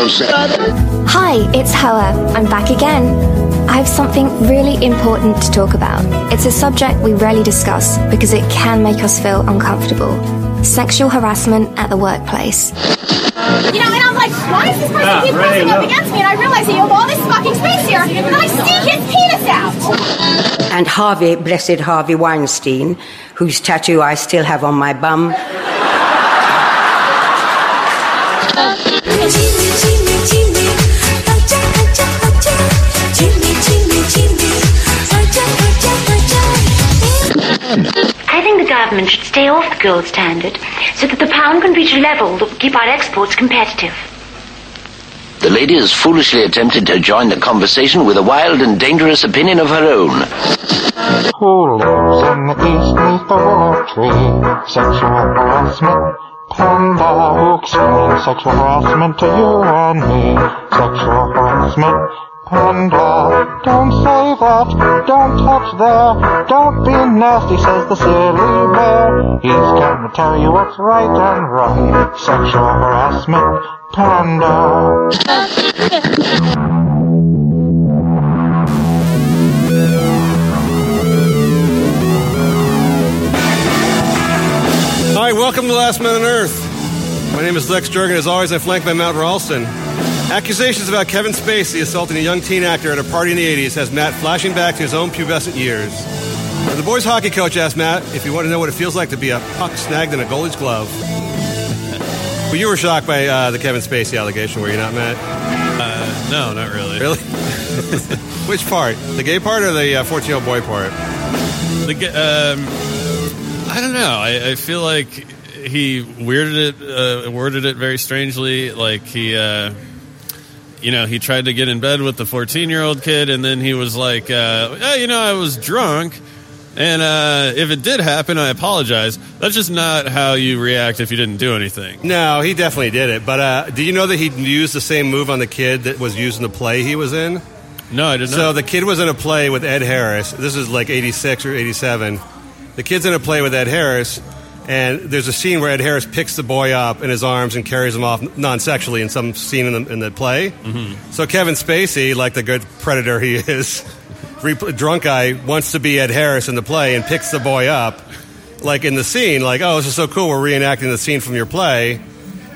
Hi, it's Hoa. I'm back again. I have something really important to talk about. It's a subject we rarely discuss because it can make us feel uncomfortable. Sexual harassment at the workplace. You know, and I'm like, why does this person ah, keep pressing up against me? And I realize that you have all this fucking space here, and I sneak his penis out. and Harvey, blessed Harvey Weinstein, whose tattoo I still have on my bum. I think the government should stay off the gold standard so that the pound can reach a level that will keep our exports competitive. The lady has foolishly attempted to join the conversation with a wild and dangerous opinion of her own. Who lives in the east neath the willow tree? Sexual harassment. Panda who explains sexual harassment to you and me. Sexual harassment. Panda, uh, don't say that, don't touch there, don't be nasty, says the silly bear. He's gonna tell you what's right and wrong. Sexual harassment. Panda. Hi, welcome to Last Man on Earth. My name is Lex Jurgen. As always, I flank by Matt Ralston. Accusations about Kevin Spacey assaulting a young teen actor at a party in the 80s has Matt flashing back to his own pubescent years. The boys' hockey coach asked Matt if you want to know what it feels like to be a puck snagged in a goalie's glove. well, you were shocked by uh, the Kevin Spacey allegation, were you not, Matt? Uh, no, not really. Really? Which part? The gay part or the 14 year old boy part? The, um, I don't know. I, I feel like he weirded it, uh, worded it very strangely. Like he, uh, you know, he tried to get in bed with the 14 year old kid, and then he was like, uh, oh, you know, I was drunk. And uh, if it did happen, I apologize. That's just not how you react if you didn't do anything. No, he definitely did it. But uh, do you know that he used the same move on the kid that was used in the play he was in? No, I didn't So know. the kid was in a play with Ed Harris. This is like 86 or 87. The kid's in a play with Ed Harris, and there's a scene where Ed Harris picks the boy up in his arms and carries him off non sexually in some scene in the, in the play. Mm-hmm. So Kevin Spacey, like the good predator he is, drunk guy, wants to be Ed Harris in the play and picks the boy up, like in the scene, like, oh, this is so cool, we're reenacting the scene from your play.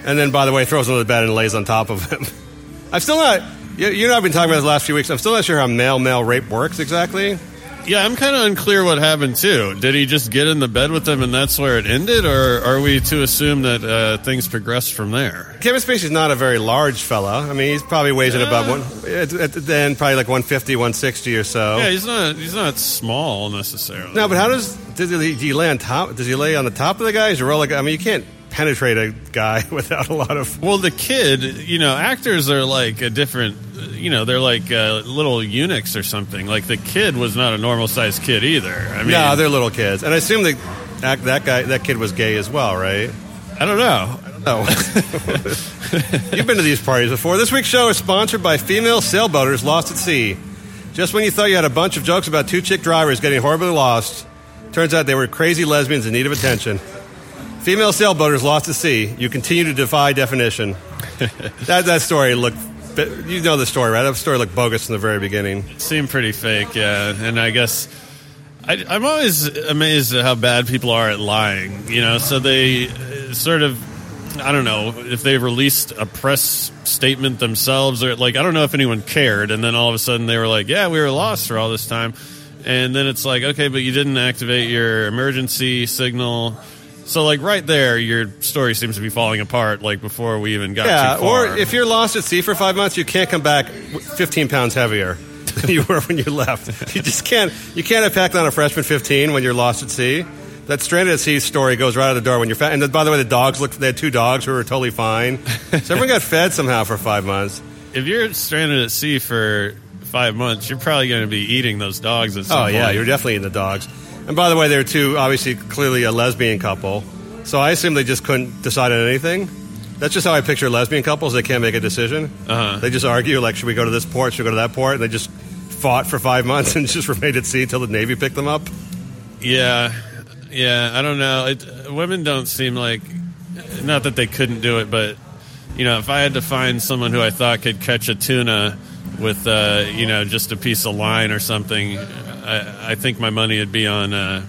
And then, by the way, throws him to the bed and lays on top of him. I'm still not. You, you know, I've been talking about this the last few weeks. I'm still not sure how male male rape works exactly. Yeah, I'm kind of unclear what happened too. Did he just get in the bed with them and that's where it ended, or are we to assume that uh, things progressed from there? Kevin Spacey's not a very large fella. I mean, he's probably weighs in about one, at, at the end, probably like 150, 160 or so. Yeah, he's not he's not small necessarily. no, but how does does he, do you lay on top? Does he lay on the top of the guy? Does he roll like? I mean, you can't penetrate a guy without a lot of. Well, the kid, you know, actors are like a different, you know, they're like uh, little eunuchs or something. Like the kid was not a normal sized kid either. I mean, no, they're little kids, and I assume that that guy, that kid was gay as well, right? I don't know. No. You've been to these parties before. This week's show is sponsored by female sailboaters lost at sea. Just when you thought you had a bunch of jokes about two chick drivers getting horribly lost, turns out they were crazy lesbians in need of attention. Female sailboaters lost at sea. You continue to defy definition. that, that story looked. You know the story, right? That story looked bogus in the very beginning. It seemed pretty fake, yeah. And I guess I, I'm always amazed at how bad people are at lying. You know, so they uh, sort of. I don't know if they released a press statement themselves or like I don't know if anyone cared and then all of a sudden they were like yeah we were lost for all this time and then it's like okay but you didn't activate your emergency signal so like right there your story seems to be falling apart like before we even got Yeah, too far. or if you're lost at sea for five months, you can't come back 15 pounds heavier than you were when you left. You just can't. You can't packed on a freshman 15 when you're lost at sea. That stranded at sea story goes right out the door when you're fat. And then, by the way, the dogs looked. They had two dogs who were totally fine. So everyone got fed somehow for five months. if you're stranded at sea for five months you're probably going to be eating those dogs at some Oh yeah, point. you're definitely eating the dogs. And by the way, they're two obviously clearly a lesbian couple. So I assume they just couldn't decide on anything. That's just how I picture lesbian couples. They can't make a decision. Uh-huh. They just argue like, should we go to this port? Should we go to that port? And they just fought for five months and just remained at sea until the Navy picked them up. Yeah, yeah. I don't know. It, women don't seem like not that they couldn't do it, but you know, if I had to find someone who I thought could catch a tuna with, uh, you know, just a piece of line or something, I, I think my money would be on, uh,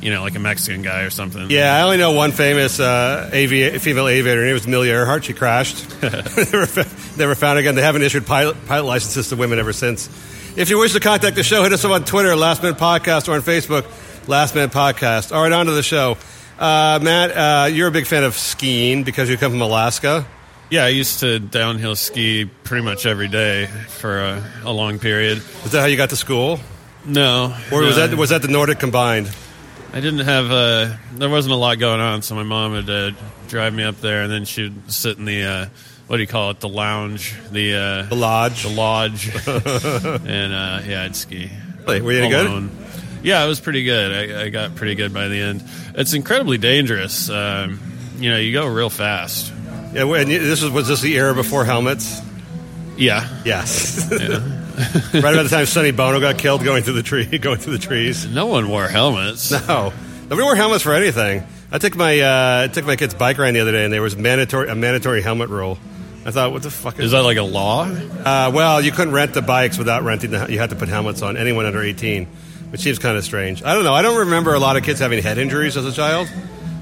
you know, like a Mexican guy or something. Yeah, I only know one famous uh, avi- female aviator. Her name was Amelia Earhart. She crashed. never, fa- never found again. They haven't issued pilot, pilot licenses to women ever since. If you wish to contact the show, hit us up on Twitter, Last Minute Podcast, or on Facebook, Last Minute Podcast. All right, on to the show. Uh, Matt, uh, you're a big fan of skiing because you come from Alaska. Yeah, I used to downhill ski pretty much every day for a, a long period. Is that how you got to school? No, Or was no. that was that the Nordic combined? I didn't have uh There wasn't a lot going on, so my mom would uh, drive me up there, and then she'd sit in the uh, what do you call it? The lounge, the uh, The lodge. the lodge, and uh, yeah, I'd ski. Really? Were you any good? Alone. Yeah, it was pretty good. I, I got pretty good by the end. It's incredibly dangerous. Um, you know, you go real fast. Yeah, and this was was this the era before helmets? Yeah, Yes. right about the time Sonny Bono got killed going through the tree, going through the trees. no one wore helmets. No, nobody wore helmets for anything. I took my uh, I took my kids bike ride the other day, and there was mandatory a mandatory helmet rule. I thought, what the fuck Is that like a law? Uh, well, you couldn't rent the bikes without renting the. You had to put helmets on anyone under eighteen, which seems kind of strange. I don't know. I don't remember a lot of kids having head injuries as a child.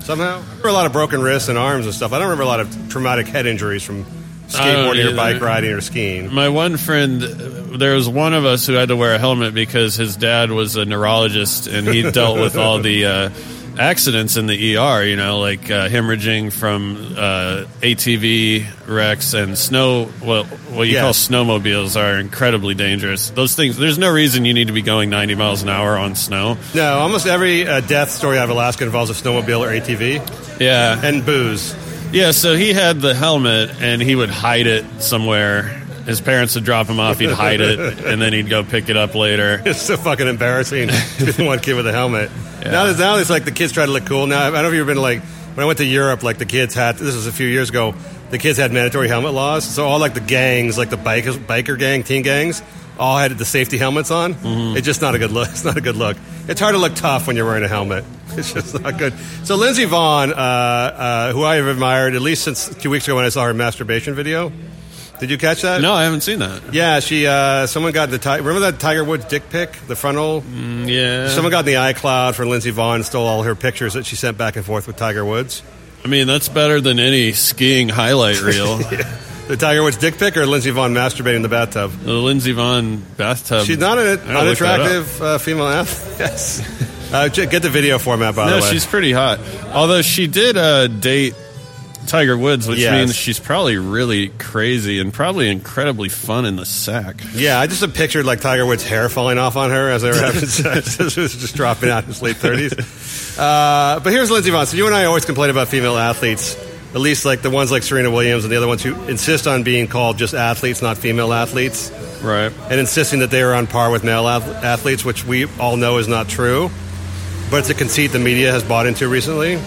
Somehow, I remember a lot of broken wrists and arms and stuff. I don't remember a lot of traumatic head injuries from skateboarding or bike riding or skiing. My one friend, there was one of us who had to wear a helmet because his dad was a neurologist and he dealt with all the uh, accidents in the ER, you know, like uh, hemorrhaging from uh, ATV wrecks and snow. Well, what you call snowmobiles are incredibly dangerous. Those things, there's no reason you need to be going 90 miles an hour on snow. No, almost every uh, death story out of Alaska involves a snowmobile or ATV Yeah. and booze. Yeah, so he had the helmet and he would hide it somewhere. His parents would drop him off, he'd hide it, and then he'd go pick it up later. It's so fucking embarrassing to be the one kid with a helmet. Now, now it's like the kids try to look cool. Now, I don't know if you've been like, when I went to Europe, like the kids had, this was a few years ago, the kids had mandatory helmet laws. So all like the gangs, like the bikers, biker gang, teen gangs, all had the safety helmets on. Mm-hmm. It's just not a good look. It's not a good look. It's hard to look tough when you're wearing a helmet. It's just not good. So Lindsey Vonn, uh, uh, who I have admired at least since two weeks ago when I saw her masturbation video. Did you catch that? No, I haven't seen that. Yeah, she. Uh, someone got the. Ti- remember that Tiger Woods dick pic, the frontal. Mm, Yeah. Someone got in the iCloud for Lindsey Vonn, stole all her pictures that she sent back and forth with Tiger Woods. I mean, that's better than any skiing highlight reel. The Tiger Woods dick pic or Lindsey Vonn masturbating in the bathtub. the Lindsey Vonn bathtub. She's not an I gotta look that unattractive uh, female athlete. Yes. Uh, get the video format by No, the way. she's pretty hot. Although she did uh, date Tiger Woods, which Yes. means she's probably really crazy and probably incredibly fun in the sack. Yeah, I just have pictured like Tiger Woods' hair falling off on her as they were having sex. it was just dropping out in his late thirties. Uh, but here's Lindsey Vonn. So you and I always complain about female athletes, at least like the ones like Serena Williams and the other ones who insist on being called just athletes, not female athletes, Right. and insisting that they are on par with male ath- athletes, which we all know is not true. But it's a conceit the media has bought into recently.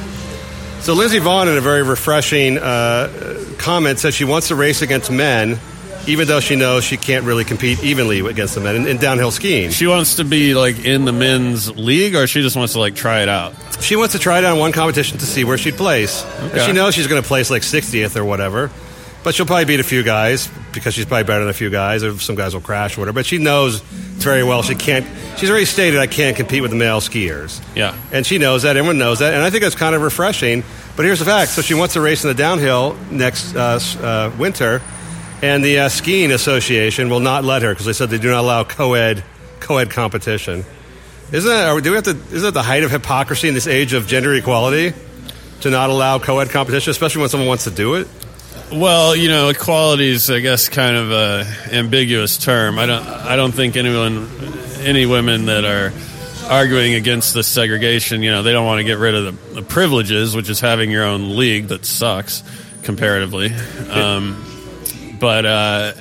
So Lindsey Vonn, in a very refreshing uh, comment, said she wants to race against men, even though she knows she can't really compete evenly against the men in, in downhill skiing. She wants to be like in the men's league, or she just wants to like try it out. She wants to try it on one competition to see where she'd place. And she knows she's going to place like 60th or whatever. But she'll probably beat a few guys because she's probably better than a few guys, or some guys will crash or whatever. But she knows very well she can't. She's already stated, I can't compete with the male skiers. Yeah. And she knows that. Everyone knows that. And I think that's kind of refreshing. But here's the fact. So she wants to race in the downhill next uh, uh, winter. And the uh, skiing association will not let her because they said they do not allow co-ed, co-ed competition. Isn't that, do we have to, isn't that the height of hypocrisy in this age of gender equality? To not allow co-ed competition, especially when someone wants to do it? Well, you know, equality is, I guess, kind of a ambiguous term. I don't, I don't think anyone, any women that are arguing against the segregation, you know, they don't want to get rid of the, the privileges, which is having your own league that sucks comparatively. Um, but uh,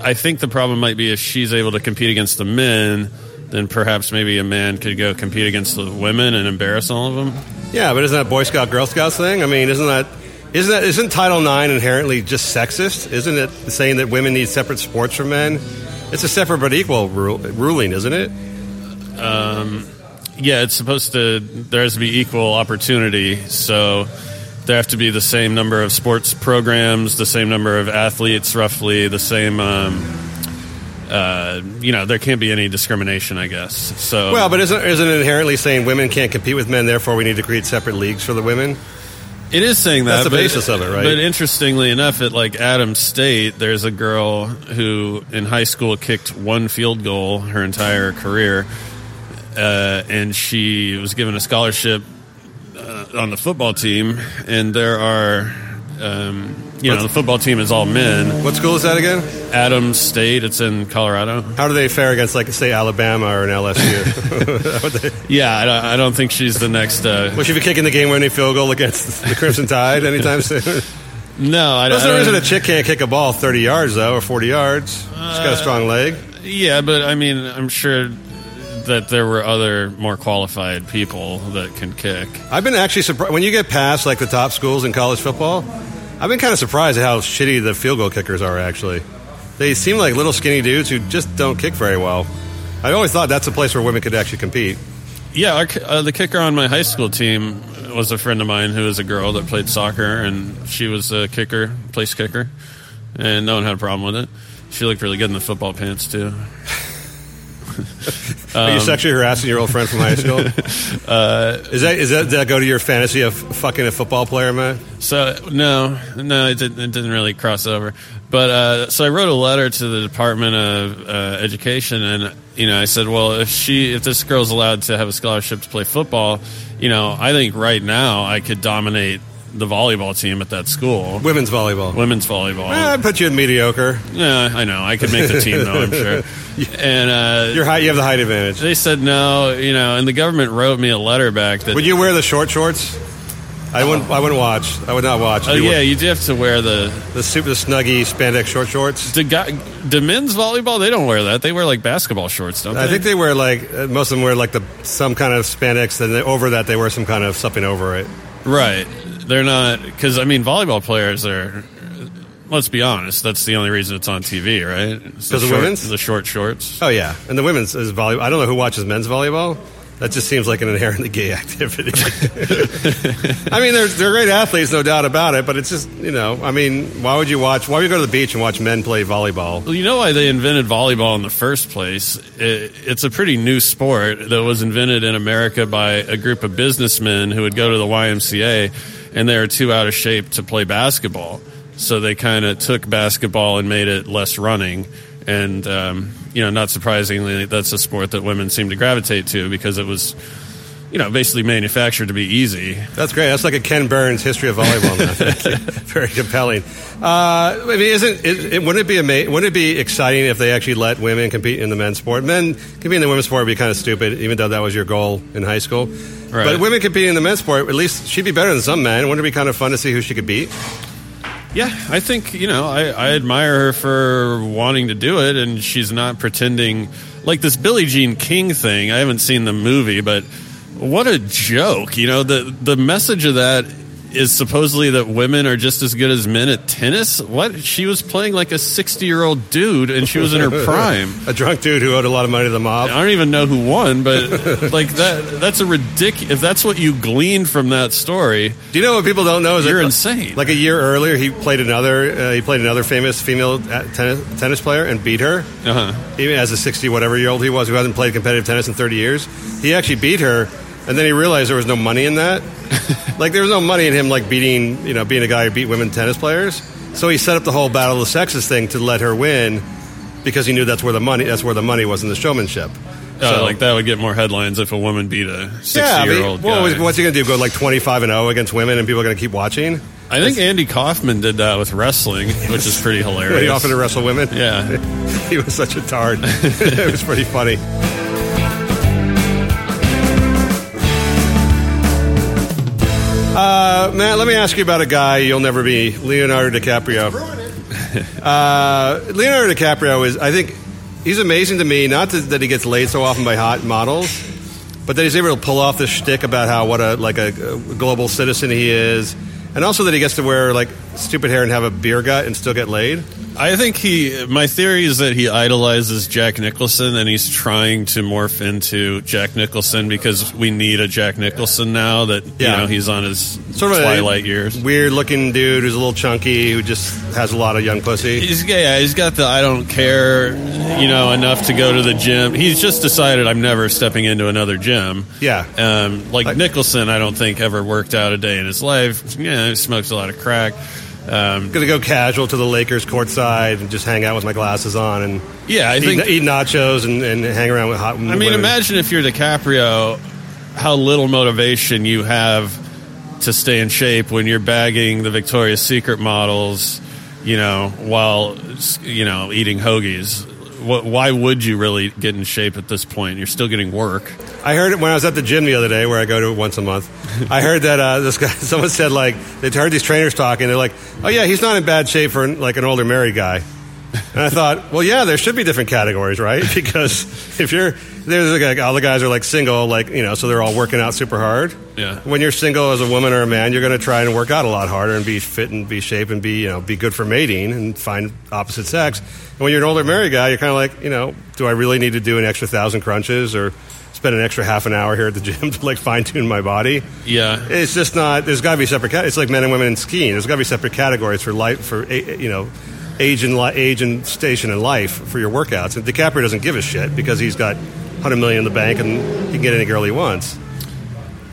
I think the problem might be if she's able to compete against the men, then perhaps maybe a man could go compete against the women and embarrass all of them. Yeah, but isn't that Boy Scout Girl Scouts thing? I mean, isn't that isn't that isn't Title IX inherently just sexist? Isn't it saying that women need separate sports from men? It's a separate but equal rule, ruling, isn't it? Um, yeah, it's supposed to. There has to be equal opportunity. So there have to be the same number of sports programs, the same number of athletes, roughly the same. Um, uh, you know, there can't be any discrimination, I guess. So, Well, but isn't, isn't it inherently saying women can't compete with men, therefore we need to create separate leagues for the women? It is saying that. That's the basis of it, right? But interestingly enough, at like Adams State, there's a girl who in high school kicked one field goal her entire career, uh, and she was given a scholarship uh, on the football team. And there are, um, you know, the football team is all men. What school is that again? Adams State. It's in Colorado. How do they fare against, like, say, Alabama or an LSU? Yeah, I don't, I don't think she's the next. Uh, Will she be kicking the game-winning field goal against the Crimson Tide anytime soon? no, I, That's I the don't- reason a chick can't kick a ball 30 yards, though, or 40 yards. She's got a strong leg. Yeah, but I mean, I'm sure that there were other more qualified people that can kick. I've been actually surprised when you get past like the top schools in college football. I've been kind of surprised at how shitty the field goal kickers are. Actually, they seem like little skinny dudes who just don't kick very well. I always thought that's a place where women could actually compete. Yeah, our, uh, the kicker on my high school team was a friend of mine who was a girl that played soccer, and she was a kicker, place kicker, and no one had a problem with it. She looked really good in the football pants too. Are you Um, sexually harassing your old friend from high school? Uh, is that is that does that go to your fantasy of fucking a football player, man? So no, no, it didn't, it didn't really cross over. But uh, so I wrote a letter to the Department of uh, Education, and you know, I said, well, if she, if this girl's allowed to have a scholarship to play football, you know, I think right now I could dominate the volleyball team at that school. Women's volleyball. Women's volleyball. Eh, I'd put you in mediocre. Yeah, I know. I could make the team though. I'm sure. And uh, You're high, you have the height advantage. they said no, you know, and the government wrote me a letter back that Would you wear the short shorts? I wouldn't. I wouldn't watch. I would not watch. Oh yeah, you do have to wear the the super snuggy spandex short shorts. the guy, the men's volleyball. They don't wear that. They wear like basketball shorts, don't they? I think they wear like uh, most of them wear like the some kind of spandex, and then over that they wear some kind of something over it. right. They're not because I mean volleyball players are. Let's be honest. That's the only reason it's on TV, right? It's the Because of short- women's? the short shorts. Oh yeah, and the women's is volleyball. I don't know who watches men's volleyball. That just seems like an inherently gay activity. I mean, they're they're great athletes, no doubt about it. But it's just you know, I mean, why would you watch? Why would you go to the beach and watch men play volleyball? Well, you know why they invented volleyball in the first place? It, it's a pretty new sport that was invented in America by a group of businessmen who would go to the YMCA and they were too out of shape to play basketball. So they kind of took basketball and made it less running. And, um, you know, not surprisingly, that's a sport that women seem to gravitate to because it was, you know, basically manufactured to be easy. That's great. That's like a Ken Burns history of volleyball. Now. Very compelling. Uh, I mean, isn't is, it, wouldn't it be ama- wouldn't it be exciting if they actually let women compete in the men's sport? Men competing in the women's sport would be kind of stupid, even though that was your goal in high school. Right. But women competing in the men's sport, at least she'd be better than some men. Wouldn't it be kind of fun to see who she could beat? Yeah, I think you know I, I admire her for wanting to do it, and she's not pretending like this Billie Jean King thing. I haven't seen the movie, but what a joke! You know the the message of that is supposedly that women are just as good as men at tennis. What she was playing like a sixty year old dude, and she was in her prime. a drunk dude who owed a lot of money to the mob. I don't even know who won, but like that that's a ridiculous. If that's what you gleaned from that story, Do you know what people don't know? Is You're that, insane. Like a year earlier, he played another. Uh, he played another famous female tennis, tennis player and beat her. uh huh. even as a 60 whatever year old he was who hasn't played competitive tennis in 30 years he actually beat her and then he realized there was no money in that like there was no money in him like beating you know being a guy who beat women tennis players so he set up the whole battle of the sexes thing to let her win because he knew that's where the money that's where the money was in the showmanship Oh, So- like that would get more headlines if a woman beat a yeah, I sixty-year-old mean, what guy. what's he going to do? Go like 25 and 0 against women and people are going to keep watching? I think Andy Kaufman did that with wrestling, which is pretty hilarious. He offered to wrestle women? Yeah. he was such a tard. it was pretty funny. Uh, Matt, let me ask you about a guy you'll never be, Leonardo DiCaprio. Uh, Leonardo DiCaprio is, I think, he's amazing to me. Not that, that he gets laid so often by hot models, but that he's able to pull off this shtick about how what a like a, a global citizen he is, and also that he gets to wear like stupid hair and have a beer gut and still get laid? I think he. My theory is that he idolizes Jack Nicholson, and he's trying to morph into Jack Nicholson because we need a Jack Nicholson now that Yeah. you know he's on his Sort of twilight a years. weird looking dude who's a little chunky who just has a lot of young pussy. He's yeah, he's got the I don't care, you know, enough to go to the gym. He's just decided I'm never stepping into another gym. Yeah. Um, like, Nicholson, I don't think ever worked out a day in his life. Yeah, he smokes a lot of crack. Um, Gonna go casual to the Lakers courtside and just hang out with my glasses on and yeah, I eat, think. eat nachos and, and hang around with hot. I mean, imagine if you're DiCaprio, how little motivation you have to stay in shape when you're bagging the Victoria's Secret models, you know, while you know eating hoagies. What, why would you really get in shape at this point? You're still getting work. I heard it when I was at the gym the other day, where I go to once a month. I heard that uh, this guy, someone said like they heard these trainers talking. They're like, "Oh yeah, he's not in bad shape for like an older married guy." And I thought, well, yeah, there should be different categories, right? Because if you're there's like all the guys are like single, like you know, so they're all working out super hard. Yeah. When you're single as a woman or a man, you're going to try and work out a lot harder and be fit and be shape and be you know be good for mating and find opposite sex. And when you're an older married guy, you're kind of like, you know, do I really need to do an extra thousand crunches or spend an extra half an hour here at the gym to like fine tune my body? Yeah. It's just not. There's got to be separate. cat- It's like men and women in skiing. There's got to be separate categories for life for you know age and li- age and station in life for your workouts. And DiCaprio doesn't give a shit because he's got 100 million in the bank and he can get any girl he wants.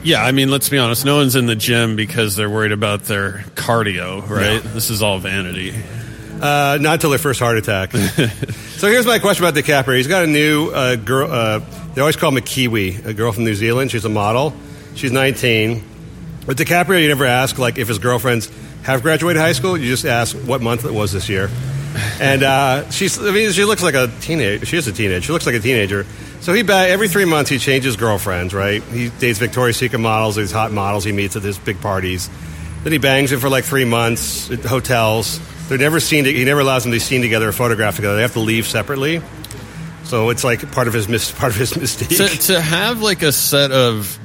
Yeah, I mean, let's be honest. No one's in the gym because they're worried about their cardio, right? This is all vanity. Uh, not until their first heart attack. so here's my question about DiCaprio. He's got a new uh, girl. Uh, they always call him a Kiwi, a girl from New Zealand. She's a model. She's 19. With DiCaprio, you never ask like if his girlfriends have graduated high school. You just ask what month it was this year. And uh, she's, I mean, she looks like a teenager. She is a teenager. She looks like a teenager. So he every three months he changes girlfriends, right? He dates Victoria's Secret models, these hot models he meets at his big parties. Then he bangs them for like three months at hotels. They're never seen. To, he never allows them to be seen together or photographed together. They have to leave separately. So it's like part of his mis- part of his mystique. to, to have like a set of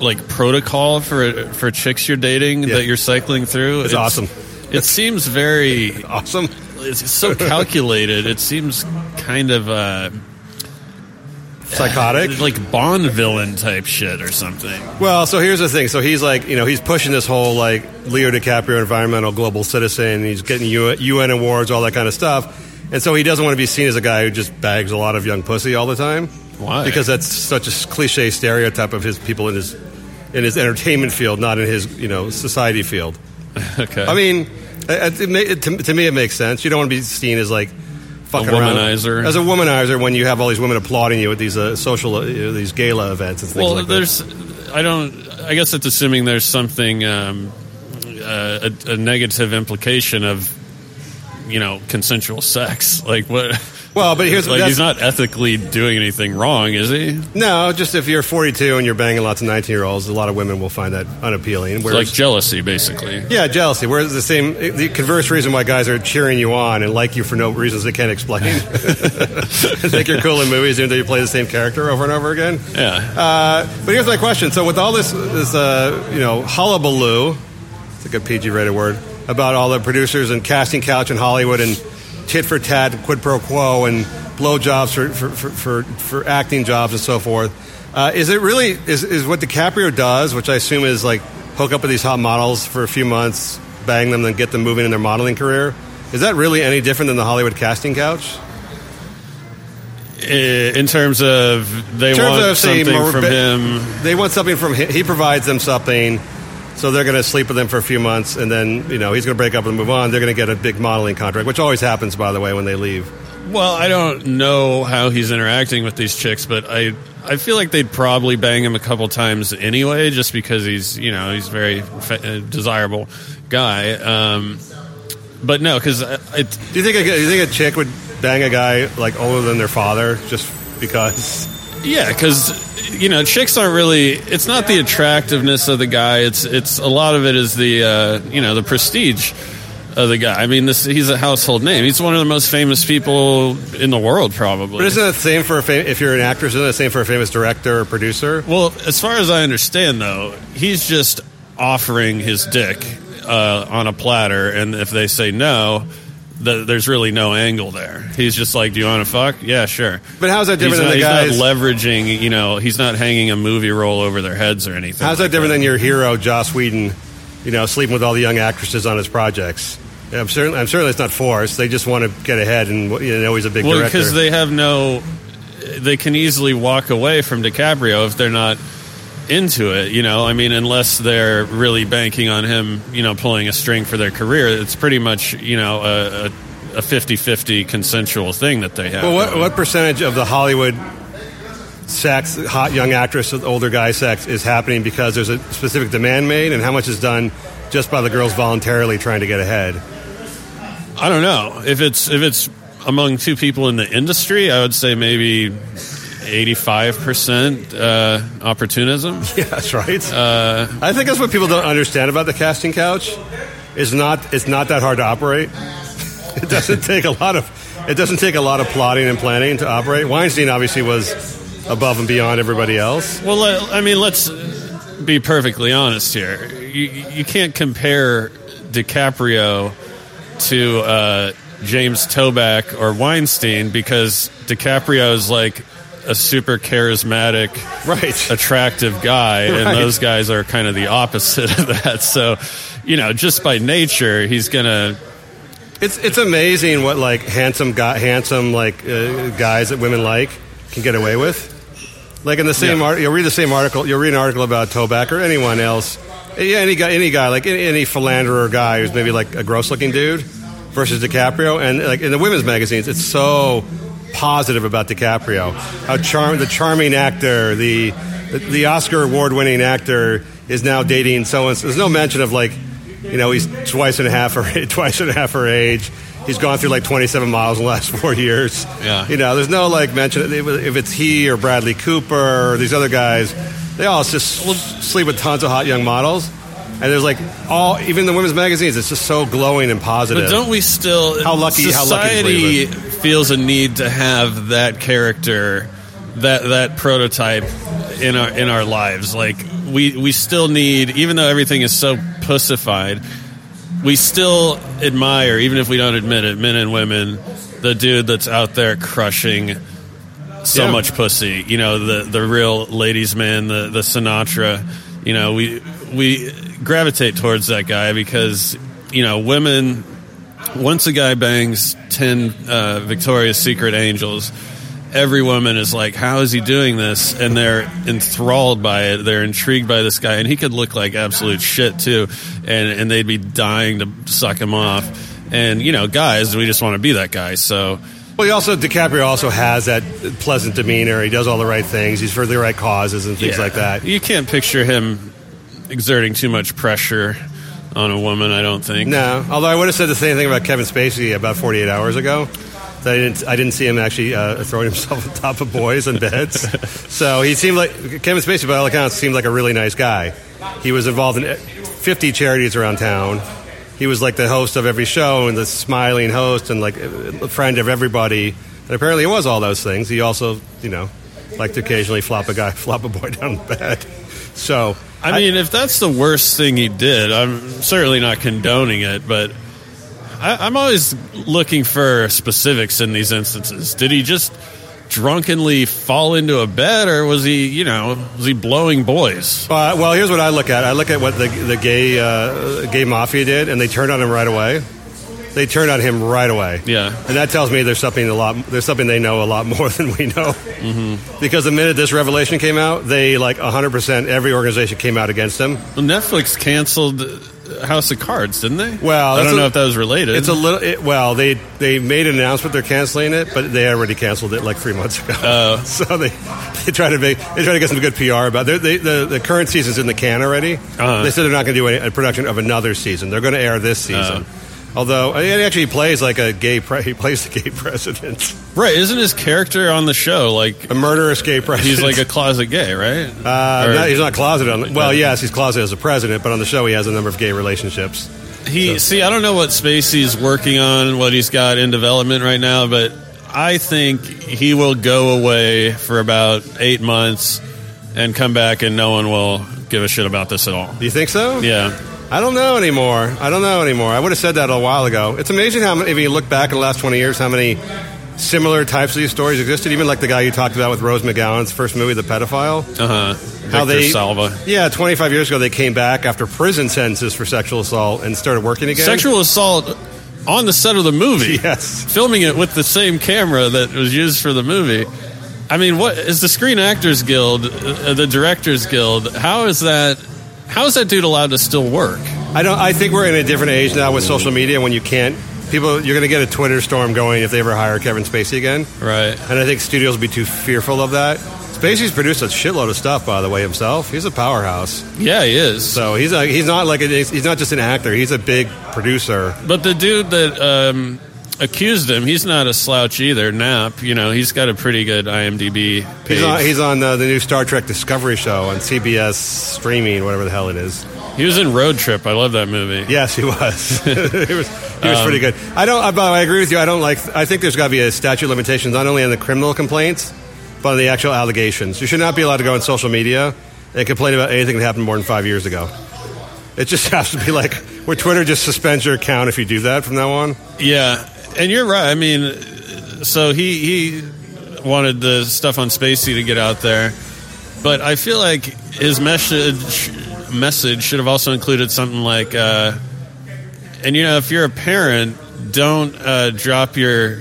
like protocol for for chicks you're dating Yeah. that you're cycling through It's awesome. it seems very awesome it's so calculated it seems kind of uh Psychotic? like bond villain type shit or something Well, so here's the thing. So he's like, you know, he's pushing this whole like Leo DiCaprio environmental global citizen. He's getting UN, UN awards, all that kind of stuff. And so he doesn't want to be seen as a guy who just bags a lot of young pussy all the time. Why? Because that's such a cliche stereotype of his people in his in his entertainment field, not in his you know society field. okay I mean, it, it, it, to, to me, it makes sense. You don't want to be seen as like fucking A around- womanizer. as a womanizer when you have all these women applauding you at these uh, social uh, these gala events and things well like that. there's i don't i guess it's assuming there's something um uh, a, a negative implication of you know consensual sex like what Well, but here's like he's not ethically doing anything wrong is he No, just if you're 42 and you're banging lots of 19 year olds, a lot of women will find that unappealing. It's Whereas, like jealousy basically yeah, jealousy. Whereas the same, the converse reason why guys are cheering you on and like you for no reasons they can't explain. think you're cool in movies even though you play the same character over and over again. yeah Uh, but here's my question. So with all this, this uh, you know, hullabaloo, it's a good PG rated word, about all the producers and casting couch in Hollywood and tit for tat, quid pro quo, and blowjobs for, for, for, for, for acting jobs and so forth. Uh, is it really, is, is what DiCaprio does, which I assume is like hook up with these hot models for a few months, bang them, then get them moving in their modeling career, is that really any different than the Hollywood casting couch? In terms of they In terms want of, say, something from him They want something from him. He provides them something, so they're going to sleep with him for a few months, and then you know he's going to break up and move on. They're going to get a big modeling contract, which always happens, by the way, when they leave. well i don't know how he's interacting with these chicks but i i feel like they'd probably bang him a couple times anyway just because he's you know he's a very fa- uh, desirable guy um but no because I, Do you think a, do you think a chick would bang a guy like older than their father just because? Yeah, because you know, chicks aren't really. It's not the attractiveness of the guy. It's it's a lot of it is the uh, you know the prestige of the guy. I mean, this he's a household name. He's one of the most famous people in the world, probably. But isn't it the same for a fam- if you're an actor? Isn't it the same for a famous director or producer? Well, as far as I understand, though, he's just offering his dick uh, on a platter, and if they say no, th- there's really no angle there. He's just like, "Do you want to fuck? Yeah, sure." But how's that different he's than not, the he's not leveraging. You know, he's not hanging a movie role over their heads or anything. How's that like different than your hero, Joss Whedon? You know, sleeping with all the young actresses on his projects. I'm certainly, I'm certainly it's not forced. They just want to get ahead, and you know, he's a big Well, director. because they have no, they can easily walk away from DiCaprio if they're not into it. You know, I mean, unless they're really banking on him, you know, pulling a string for their career, it's pretty much you know a, a, a 50-50 consensual thing that they have. well, what, what percentage of the Hollywood sex, hot young actress with older guy sex, is happening because there's a specific demand made, and how much is done just by the girls voluntarily trying to get ahead? I don't know if it's if it's among two people in the industry. I would say maybe. 85% uh, opportunism. Yeah, that's right. Uh, I think that's what people don't understand about the casting couch. Is not it's not that hard to operate. It doesn't take a lot of it doesn't take a lot of plotting and planning to operate. Weinstein obviously was above and beyond everybody else. Well, I mean, let's be perfectly honest here. You, you can't compare DiCaprio to uh, James Toback or Weinstein because DiCaprio is like a super charismatic, right, attractive guy, and those guys are kind of the opposite of that. So, you know, just by nature, he's gonna. It's it's amazing what like handsome got handsome like uh, guys that women like can get away with. Like in the same Yeah. art, you'll read the same article. You'll read an article about Toback or anyone else. Yeah, any guy, any guy, like any, any philanderer guy who's maybe like a gross-looking dude versus DiCaprio, and like in the women's magazines, it's so positive about DiCaprio. How charm the charming actor, the the, Oscar award-winning actor is now dating someone. There's no mention of like, you know, he's twice and a half her twice and a half her age. He's gone through like 27 miles in the last four years. Yeah. You know, there's no like mention if it's he or Bradley Cooper or these other guys. They all just sleep with tons of hot young models. And there's like all, even the women's magazines, it's just so glowing and positive. But don't we still? How lucky- how lucky Society feels a need to have that character, that that prototype in our in our lives. Like we we still need, even though everything is so pussified, we still admire, even if we don't admit it, men and women, the dude that's out there crushing so Yeah. much pussy. You know, the the real ladies' man, the the Sinatra. You know, we we gravitate towards that guy because you know women. Once a guy bangs ten uh, Victoria's Secret angels, every woman is like, "How is he doing this?" And they're enthralled by it. They're intrigued by this guy, and he could look like absolute shit too, and and they'd be dying to suck him off. And you know, guys, we just want to be that guy. So. Well, he also DiCaprio also has that pleasant demeanor. He does all the right things. He's for the right causes and things Yeah. like that. You can't picture him exerting too much pressure on a woman. I don't think. No, although I would have said the same thing about Kevin Spacey about 48 hours ago. I didn't, I didn't see him actually uh, throwing himself on top of boys and beds. so he seemed like Kevin Spacey, by all accounts, seemed like a really nice guy. He was involved in 50 charities around town. He was like the host of every show and the smiling host and like a friend of everybody. And apparently, it was all those things. He also, you know, liked to occasionally flop a guy, flop a boy down the bed. So I mean, if that's the worst thing he did, I'm certainly not condoning it, but I, I'm always looking for specifics in these instances. Did he just drunkenly fall into a bed, or was he, you know, was he blowing boys? Uh, well, here's what I look at. I look at what the the gay uh, gay mafia did, and they turned on him right away. They turned on him right away. Yeah. and that tells me there's something a lot. There's something they know a lot more than we know. Mm-hmm. Because the minute this revelation came out, they like 100 percent every organization came out against him. Well, Netflix canceled uh, House of Cards, didn't they? Well, I don't a- know if that was related. It's a little. It, well, they they made an announcement they're canceling it, but they already canceled it like three months ago. Oh. so they they try to make they try to get some good PR about. It. They, the the current season's in the can already. Uh-huh. They said they're not going to do any, a production of another season. They're going to air this season. Uh. Although he actually plays like a gay, pre- he plays the gay president, right. Isn't his character on the show like a murderous gay president. he's like a closet gay, right? Uh, Or- no, he's not closeted. On the, well, yes, he's closeted as a president, but on the show he has a number of gay relationships. He see, I don't know what Spacey's working on, what he's got in development right now, but I think he will go away for about eight months and come back, and no one will give a shit about this at all. Do you think so? Yeah, I don't know anymore. I don't know anymore. I would have said that a while ago. It's amazing how many, if you look back in the last 20 years, how many similar types of these stories existed. Even like the guy you talked about with Rose McGowan's first movie, The Pedophile. Uh huh. How they, Salva. yeah, 25 years ago, they came back after prison sentences for sexual assault and started working again. Sexual assault on the set of the movie. Yes. Filming it with the same camera that was used for the movie. I mean, what is the Screen Actors Guild, uh, the Directors Guild? How is that? How is that dude allowed to still work? I don't. I think we're in a different age now with social media when you can't. People, you're going to get a Twitter storm going if they ever hire Kevin Spacey again. Right. And I think studios will be too fearful of that. Spacey's produced a shitload of stuff, by the way, himself. He's a powerhouse. Yeah, he is. So he's a, he's not like a, he's not just an actor. He's a big producer. But the dude that um, accused him, he's not a slouch either. Rapp, you know, he's got a pretty good IMDb page. He's on, he's on uh, the new Star Trek Discovery show on CBS streaming, whatever the hell it is. He was in Road Trip. I love that movie. Yes, he was. he was, he was Um, pretty good. I don't. uh, the way, I agree with you. I don't like. I think there's got to be a statute of limitations not only on the criminal complaints, but on the actual allegations. You should not be allowed to go on social media and complain about anything that happened more than five years ago. It just has to be like where Twitter just suspends your account if you do that from now on. Yeah, and you're right. I mean, so he he wanted the stuff on Spacey to get out there, but I feel like his message message should have also included something like, uh, and you know, if you're a parent, don't uh, drop your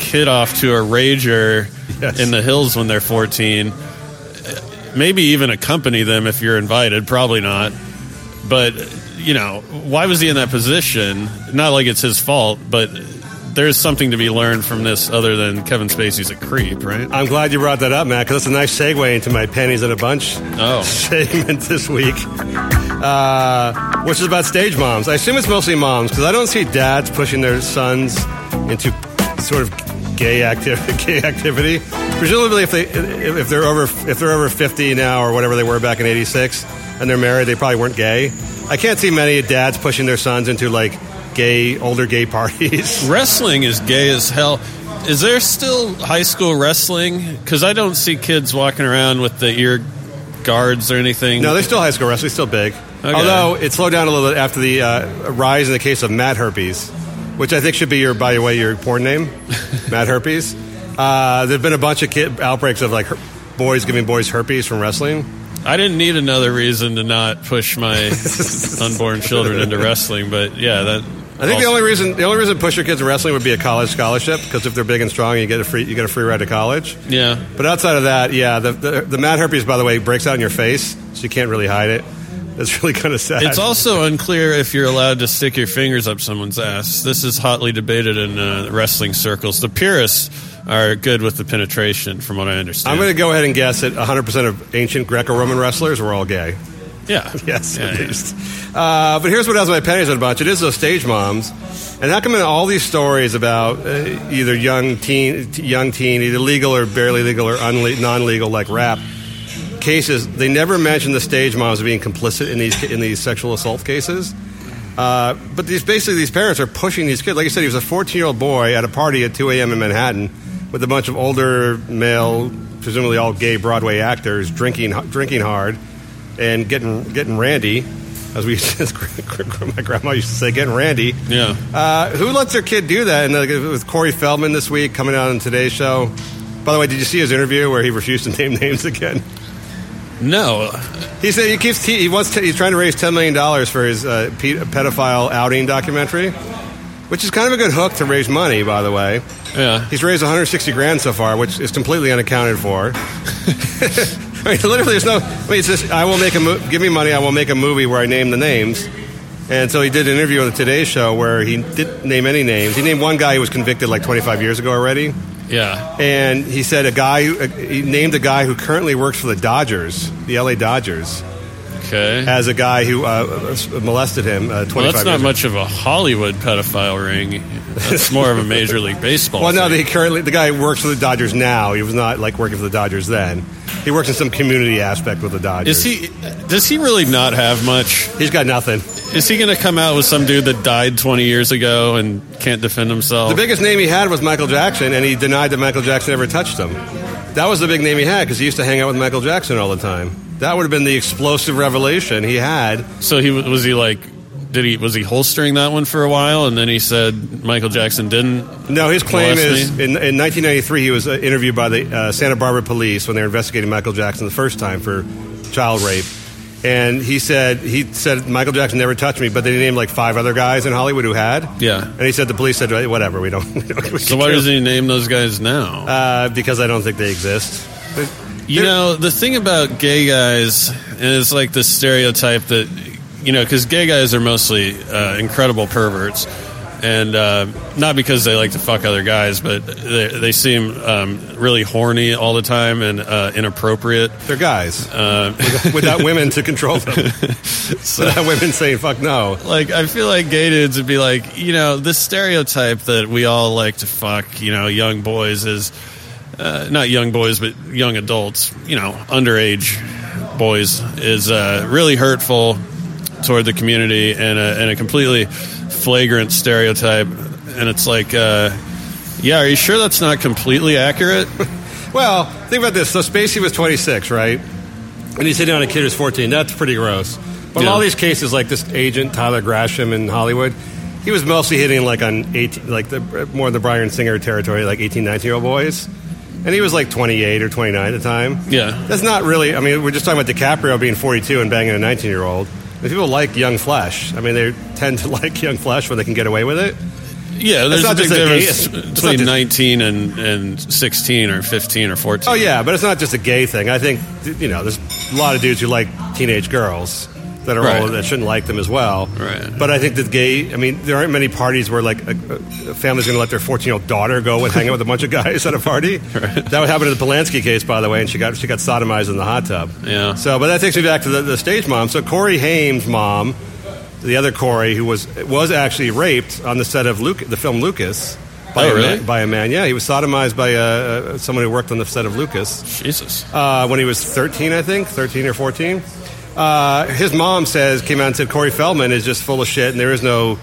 kid off to a rager Yes. in the hills when they're 14. Maybe even accompany them if you're invited. Probably not. But you know, why was he in that position? Not like it's his fault, but there's something to be learned from this other than Kevin Spacey's a creep, right? I'm glad you brought that up, Matt, because that's a nice segue into my pennies in a bunch Oh. segment this week, uh, which is about stage moms. I assume it's mostly moms because I don't see dads pushing their sons into sort of gay activity. Gay activity. Presumably, if they if they're over if they're over 50 now or whatever they were back in '86 and they're married, they probably weren't gay. I can't see many dads pushing their sons into like gay older gay parties. Wrestling is gay as hell. Is there still high school wrestling? Because I don't see kids walking around with the ear guards or anything. No, they're still high school wrestling, still big. Okay. Although it slowed down a little bit after the uh, rise in the case of Matt Herpes, which I think should be your, by the way, your porn name, Matt Herpes. Uh, there've been a bunch of kid outbreaks of like her- boys giving boys herpes from wrestling. I didn't need another reason to not push my unborn children into wrestling, but yeah, that. I think the only reason the only reason to push your kids in wrestling would be a college scholarship because if they're big and strong, you get a free you get a free ride to college. Yeah. But outside of that, yeah, the the, the Matt herpes, by the way, breaks out in your face, so you can't really hide it. That's really kind of sad. It's also unclear if you're allowed to stick your fingers up someone's ass. This is hotly debated in uh, wrestling circles. The purists are good with the penetration, from what I understand. I'm going to go ahead and guess that 100% of ancient Greco-Roman wrestlers were all gay. Yeah, Yes, Yeah, at yeah. least. Uh, but here's what has my pennies on a bunch. It is those stage moms. And how come in all these stories about uh, either young teen, t- young teen, either legal or barely legal or unle- non-legal like rap cases, they never mention the stage moms being complicit in these in these sexual assault cases. Uh, but these basically these parents are pushing these kids. Like I said, he was a 14 year old boy at a party at 2 a.m. in Manhattan with a bunch of older male, presumably all gay Broadway actors, drinking drinking hard and getting getting randy, as we my grandma used to say, getting randy. yeah. Uh, who lets their kid do that? And uh, with Corey Feldman this week coming out on Today's Show. By the way, did you see his interview where he refused to name names again? No, He said he keeps he wants to, he's trying to raise ten million dollars for his uh, pedophile outing documentary, which is kind of a good hook to raise money. By the way, yeah. he's raised 160 grand so far, which is completely unaccounted for. I mean, literally, there's no. I mean, it's just I will make a mo- give me money, I will make a movie where I name the names. And so he did an interview on the Today Show where he didn't name any names. He named one guy who was convicted like 25 years ago already. Yeah. And he said a guy, uh, he named a guy who currently works for the Dodgers, the LA Dodgers, Okay. as a guy who uh, molested him uh, 25 well, that's not much of a Hollywood pedophile ring. That's more of a Major League Baseball. Well, no, thing. he currently the guy works for the Dodgers now. He was not like working for the Dodgers then. He works in some community aspect with the Dodgers. Is he? Does he really not have much? He's got nothing. Is he going to come out with some dude that died 20 years ago and can't defend himself? The biggest name he had was Michael Jackson, and he denied that Michael Jackson ever touched him. That was the big name he had because he used to hang out with Michael Jackson all the time. That would have been the explosive revelation he had. so he was he like did he was he holstering that one for a while, and then he said Michael Jackson didn't. No, his claim is in, in 1993 he was uh, interviewed by the uh, Santa Barbara police when they were investigating Michael Jackson the first time for child rape, and he said he said Michael Jackson never touched me, but they named like five other guys in Hollywood who had. Yeah. and he said the police said "Hey, whatever, we don't. We don't we So why doesn't he name those guys now? Uh, because I don't think they exist. But You know, the thing about gay guys is like the stereotype that, you know, because gay guys are mostly uh, incredible perverts. And uh, not because they like to fuck other guys, but they, they seem um, really horny all the time and uh, inappropriate. they're guys Uh, without women to control them. without women saying "fuck no." like I feel like gay dudes would be like, you know, this stereotype that we all like to fuck, you know, young boys is uh, not young boys, but young adults, you know, underage boys is uh, really hurtful toward the community and a, and a completely flagrant stereotype. And it's like, uh, yeah, are you sure that's not completely accurate? Well, think about this. So Spacey was 26, right? And he's hitting on a kid who's 14. That's pretty gross. But in Yeah. all these cases, like this agent Tyler Grasham in Hollywood, he was mostly hitting like on 18, like the more the Bryan Singer territory, like 18, 19 year old boys. And he was like 28 or 29 at the time. Yeah. That's not really. I mean, we're just talking about DiCaprio being 42 and banging a 19 year old. People like young flesh. I mean, they tend to like young flesh when they can get away with it. Yeah, there's a not big just a gay- difference not between just- 19 and, and 16 or 15 or 14. Oh yeah, but it's not just a gay thing. I think you know, there's a lot of dudes who like teenage girls that are Right. that shouldn't like them as well. Right. But I think that gay. I mean, there aren't many parties where like a, a family's going to let their 14 year old daughter go and hang out with a bunch of guys at a party. That would happen in the Polanski case, by the way, and she got she got sodomized in the hot tub. Yeah. So, but that takes me back to the, the stage mom. So Corey Haim's mom, the other Corey, who was was actually raped on the set of Luke, the film Lucas. By, Oh, a man, by a man, yeah. He was sodomized by uh, uh, someone who worked on the set of Lucas Jesus. uh, when he was 13, I think, 13 or 14. Uh, his mom says, came out and said, Corey Feldman is just full of shit and there is no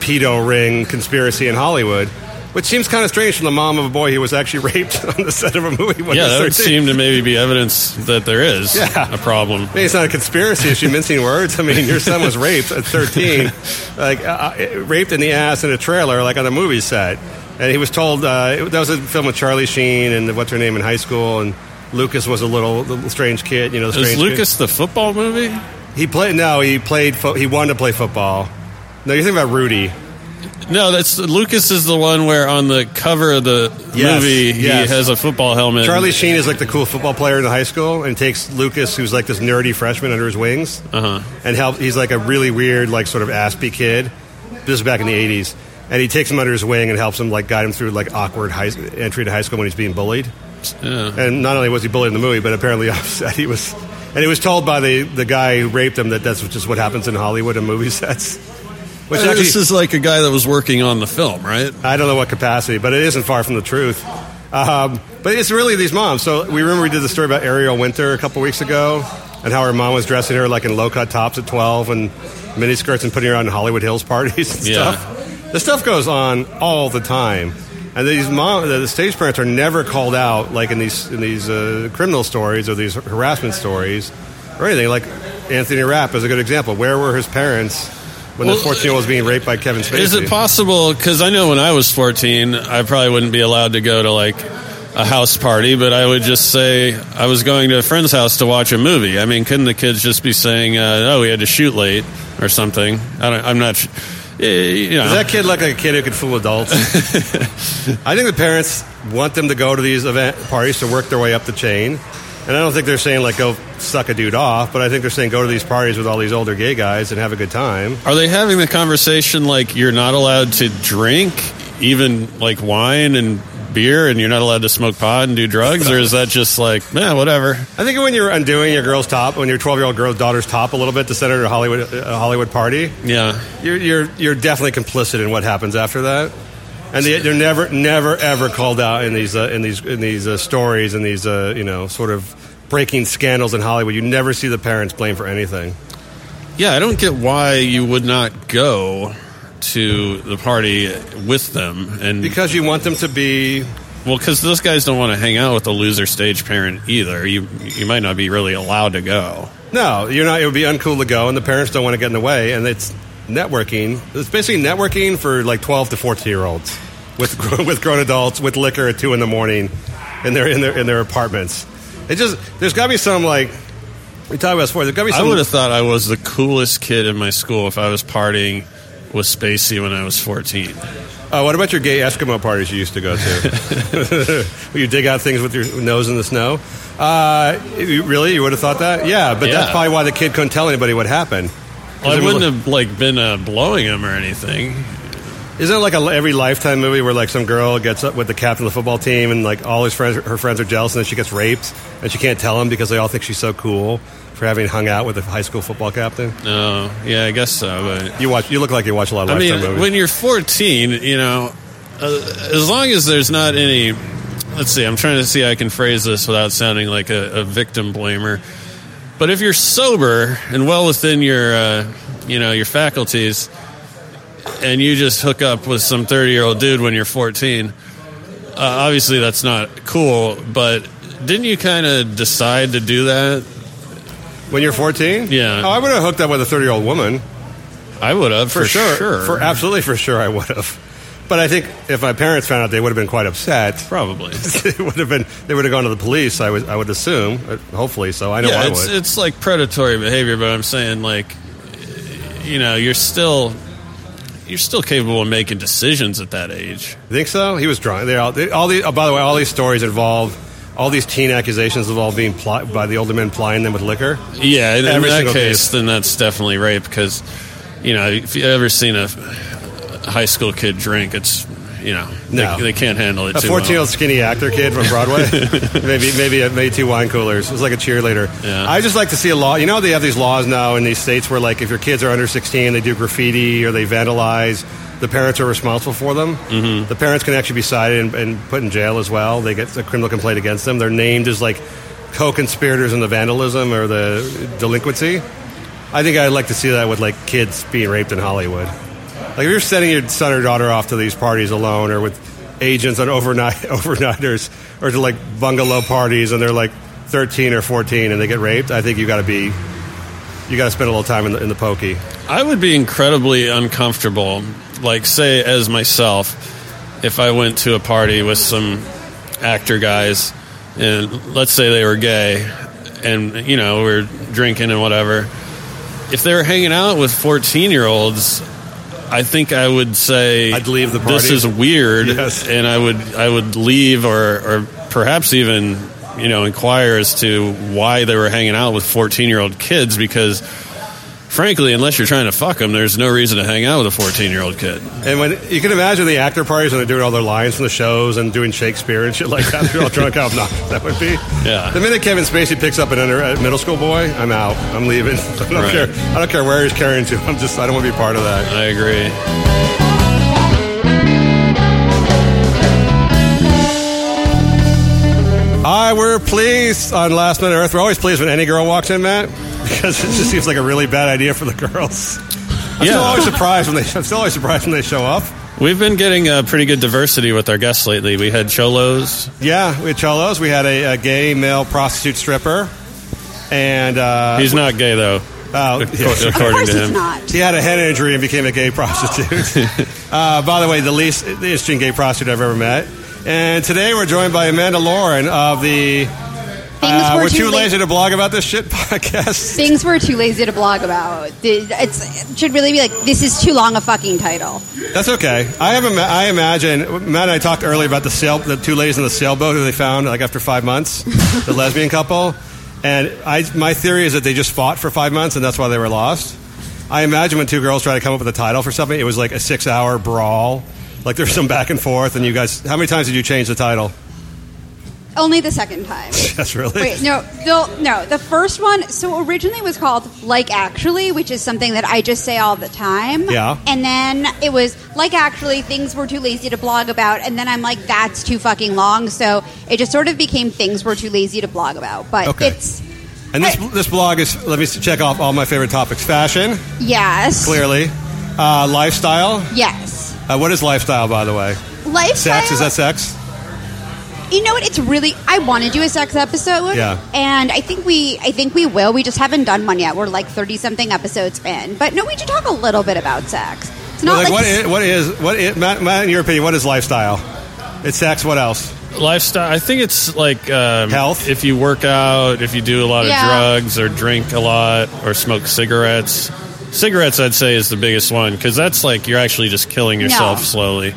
pedo ring conspiracy in Hollywood. Which seems kind of strange from the mom of a boy who was actually raped on the set of a movie when yeah, that would seem to maybe be evidence that there is Yeah. a problem. I mean, it's not a conspiracy. She mincing words? I mean, your son was raped at 13, like uh, uh, raped in the ass in a trailer, like on a movie set. And he was told uh, that was a film with Charlie Sheen and what's her name in high school, and Lucas was a little, little strange kid. You know, the Is strange kid. Lucas the football movie? He played. No, he played. Fo- he wanted to play football. No, you're thinking about Rudy. No, that's Lucas is the one where on the cover of the Yes, movie yes. he has a football helmet. Charlie Sheen is like the cool football player in the high school, and takes Lucas, who's like this nerdy freshman, under his wings, Uh-huh. and help. He's like a really weird, like sort of aspy kid. This is back in the '80s, and he takes him under his wing and helps him like guide him through like awkward high, entry to high school when he's being bullied. Yeah. And not only was he bullied in the movie, but apparently upset he was. And he was told by the, the guy who raped him that that's just what happens in Hollywood and movie sets. Which Uh, actually, this is like a guy that was working on the film, right? I don't know what capacity, but it isn't far from the truth. Um, but it's really these moms. So we remember we did the story about Ariel Winter a couple weeks ago, and how her mom was dressing her like in low cut tops at twelve and miniskirts and putting her on Hollywood Hills parties and Yeah. stuff. This stuff goes on all the time, and these mom, the stage parents are never called out like in these in these uh, criminal stories or these harassment stories or anything. Like Anthony Rapp is a good example. Where were his parents? When the 14 year old was being raped by Kevin Spacey. Is it possible? Because I know when I was 14, I probably wouldn't be allowed to go to like a house party, but I would just say I was going to a friend's house to watch a movie. I mean, couldn't the kids just be saying, uh, "Oh, we had to shoot late" or something? I don't, I'm not. sh- eh, You know, Does that kid look like a kid who could fool adults? I think the parents want them to go to these event parties to work their way up the chain. And I don't think they're saying, like, go suck a dude off, but I think they're saying go to these parties with all these older gay guys and have a good time. Are they having the conversation like you're not allowed to drink, even like wine and beer, and you're not allowed to smoke pot and do drugs, or is that just like, yeah, whatever? I think when you're undoing your girl's top, when your 12 year old girl's daughter's top a little bit to send her to a Hollywood, a Hollywood party, Yeah, you're, you're, you're definitely complicit in what happens after that. And they, they're never, never, ever called out in these, uh, in these, in these uh, stories and these, uh, you know, sort of breaking scandals in Hollywood. You never see the parents blamed for anything. yeah. I don't get why you would not go to the party with them, and Because you want them to be. well, because those guys don't want to hang out with a loser stage parent either. You you might not be really allowed to go. No, you're not. It would be uncool to go, and the parents don't want to get in the way. And it's networking. It's basically networking for like 12 to 14 year olds with with grown adults with liquor at two in the morning in their in their in their apartments. It just there's got to be some like we talked about before. There's got to be I would have thought I was the coolest kid in my school if I was partying with Spacey when I was 14. Uh, what about your gay Eskimo parties you used to go to? Where you dig out things with your nose in the snow? Uh, you- really? You would have thought that? Yeah, but that's probably why the kid couldn't tell anybody what happened. Well, I wouldn't like- have like been uh, blowing him or anything. Isn't it like a, every Lifetime movie where like some girl gets up with the captain of the football team and like all his friends, her friends are jealous, and then she gets raped and she can't tell them because they all think she's so cool for having hung out with a high school football captain? No, yeah, I guess so. But You watch. You look like you watch a lot of I Lifetime mean, movies. when you're 14, you know, uh, as long as there's not any. Let's see, I'm trying to see I can phrase this without sounding like a, a victim blamer. But if you're sober and well within your, uh, you know, your faculties, and you just hook up with some 30 year old dude when you're 14, uh, obviously that's not cool. But didn't you kind of decide to do that? When you're 14, Yeah. oh, I would have hooked up with a 30 year old woman. I would have For, for, sure. For absolutely for sure I would have. But I think if my parents found out, they would have been quite upset. Probably. it would have been. They would have gone to the police. I would. I would assume. uh, Hopefully, so I know yeah, I it's, would. it's like predatory behavior, but I'm saying like, you know, you're still you're still capable of making decisions at that age. You think so? He was drunk. They all. They, all the. Oh, by the way, all these stories involve. All these teen accusations of all being pli- by the older men plying them with liquor. Yeah, in, in that case, case. then that's definitely rape because, you know, if you ever seen a high school kid drink, it's you know No. they, they can't handle it. A fourteen-year-old skinny actor kid from Broadway, maybe maybe uh, maybe two wine coolers. It was like a cheerleader. Yeah. I just like to see a law. You know, they have these laws now in these states where, like, if your kids are under sixteen, they do graffiti or they vandalize. The parents are responsible for them. Mm-hmm. The parents can actually be cited and, and put in jail as well. They get a criminal complaint against them. They're named as like co-conspirators in the vandalism or the delinquency. I think I'd like to see that with like kids being raped in Hollywood. Like if you're sending your son or daughter off to these parties alone, or with agents on overnight overnighters, or to like bungalow parties, and they're like 13 or 14, and they get raped, I think you got to be, you got to spend a little time in the, in the pokey. I would be incredibly uncomfortable, like say as myself, if I went to a party with some actor guys, and let's say they were gay, and you know we're drinking and whatever. If they were hanging out with fourteen-year-olds, I think I would say I'd leave the party. This is weird, Yes. and I would I would leave or or perhaps even you know inquire as to why they were hanging out with fourteen-year-old kids because frankly, unless you're trying to fuck them, there's no reason to hang out with a 14 year old kid. And when you can imagine the actor parties when they're doing all their lines from the shows and doing Shakespeare and shit like that, they're all drunk how obnoxious that would be. Yeah. The minute Kevin Spacey picks up an under, a middle school boy, I'm out. I'm leaving. I don't Right. care. I don't care where he's carrying to. I'm just. I don't want to be part of that. I agree. I we're pleased on Last Minute Earth. We're always pleased when any girl walks in, Matt, because it just seems like a really bad idea for the girls. I'm Yeah. still always surprised when they. I'm still always surprised when they show up. We've been getting a pretty good diversity with our guests lately. We had Cholos. Yeah, we had cholos. We had a, a gay male prostitute stripper, and uh, He's not gay, though, Oh. Of according course to him. not. He had a head injury and became a gay prostitute. uh, by the way, the least interesting gay prostitute I've ever met. And today we're joined by Amanda Lauren of the uh, We're Too Too La- Lazy to Blog About This Shit podcast. Things we're too lazy to blog about. It's, it should really be like, this is too long a fucking title. That's okay. I have. Ima- I imagine Matt and I talked earlier about the sail, the two ladies in the sailboat who they found like after five months, the lesbian couple. And I, my theory is that they just fought for five months and that's why they were lost. I imagine when two girls try to come up with a title for something, it was like a six-hour brawl. Like there's some back and forth, and you guys. How many times did you change the title? Only the second time. That's really. Wait, no, the, no. The first one. So originally it was called "Like Actually," which is something that I just say all the time. Yeah. And then it was "Like Actually," things we're too lazy to blog about, and then I'm like, that's too fucking long. So it just sort of became things we're too lazy to blog about. But Okay. it's And this this blog is. Let me check off all my favorite topics: fashion, yes, clearly, uh, lifestyle. yes. Uh, what is lifestyle, by the way? Lifestyle. Sex is that sex? You know what? It's really. I want to do a sex episode. Yeah. And I think we. I think we will. We just haven't done one yet. We're like thirty something episodes in. But no, we should talk a little bit about sex. It's not like, like, what is, what is what is Matt, Matt? In your opinion, what is lifestyle? It's sex. What else? Lifestyle. I think it's like um, Health? If you work out, if you do a lot of Yeah. drugs, or drink a lot, or smoke cigarettes. Cigarettes, I'd say, is the biggest one because that's like you're actually just killing yourself No. slowly.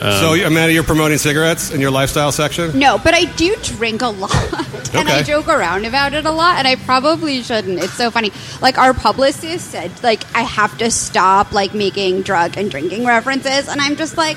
Um, so, Amanda, you're promoting cigarettes in your lifestyle section. No, but I do drink a lot. And I Okay. joke around about it a lot, and I probably shouldn't. It's so funny. Like our publicist said, like I have to stop like making drug and drinking references, and I'm just like,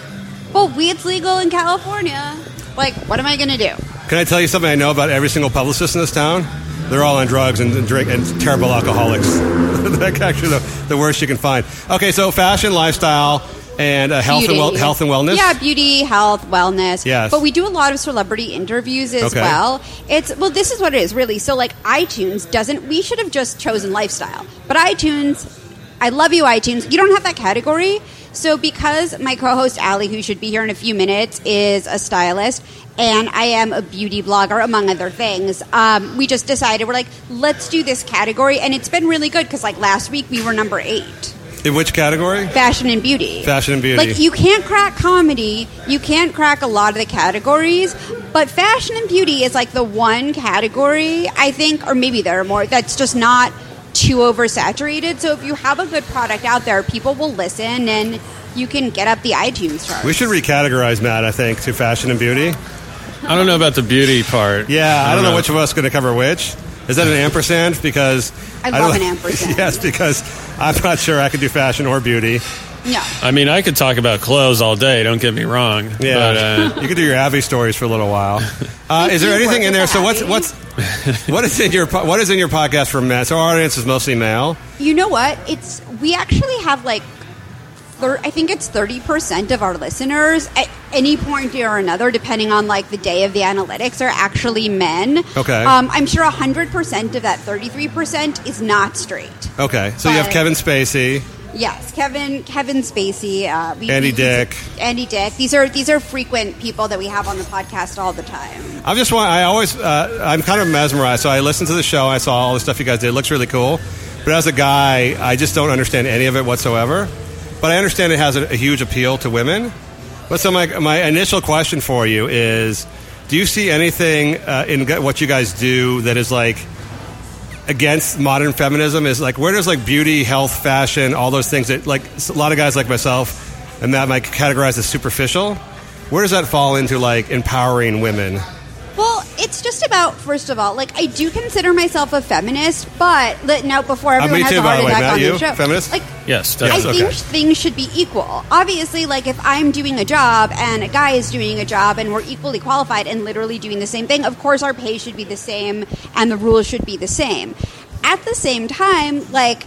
well, weed's legal in California. Like, what am I gonna do? Can I tell you something I know about every single publicist in this town? They're all on drugs and, and drink and terrible alcoholics. That's actually the, the worst you can find. Okay, so fashion, lifestyle, and uh, health and health and wellness. Yeah, beauty, health, wellness. Yes. But we do a lot of celebrity interviews as Okay. well. It's well, this is what it is really. So like iTunes doesn't. We should have just chosen lifestyle, but iTunes. I love you, iTunes. You don't have that category. So because my co-host Allie, who should be here in a few minutes, is a stylist. And I am a beauty blogger, among other things. Um, we just decided we're like, let's do this category, and it's been really good because, like last week, we were number eight In which category? fashion and beauty. Fashion and beauty. Like you can't crack comedy, you can't crack a lot of the categories, but fashion and beauty is like the one category I think, or maybe there are more that's just not too oversaturated. So if you have a good product out there, people will listen and you can get up the iTunes chart. We should recategorize Matt. I think to fashion and beauty. I don't know about the beauty part. Yeah, I don't know which of us is going to cover which. Is that an ampersand? Because I don't- love an ampersand. yes, because I'm not sure I could do fashion or beauty. No. I mean, I could talk about clothes all day. Don't get me wrong. Yeah, But, uh, you could do your Abby stories for a little while. Uh, is there You anything work in there? with So what's Abby. what's what is in your po- what is in your podcast for men? So our audience is mostly male. You know what? It's we actually have like thir- I think it's 30% of our listeners at any point or another depending on like the day of the analytics are actually men. Okay. Um, I'm sure 100% of that 33% is not straight. Okay, so you have Kevin Spacey. Yes, Kevin Kevin Spacey, uh, we- Andy we- Dick. Andy Dick. These are these are frequent people that we have on the podcast all the time. I'm just want. I always. Uh, I'm kind of mesmerized. So I listened to the show. I saw all the stuff you guys did. It looks really cool. But as a guy, I just don't understand any of it whatsoever. But I understand it has a, a huge appeal to women. But so my my initial question for you is: Do you see anything uh, in what you guys do that is like against modern feminism? Is like where does like beauty, health, fashion, all those things that like a lot of guys like myself and Matt might categorize as superficial? Where does that fall into like empowering women? Well, it's just about first of all, like I do consider myself a feminist, but let now before Uh, everyone me has too, a heart the way, attack Matt. on You the show, feminist? like yes, I Yes, think okay. things should be equal. Obviously, like if I'm doing a job and a guy is doing a job and we're equally qualified and literally doing the same thing, of course our pay should be the same and the rules should be the same. At the same time, like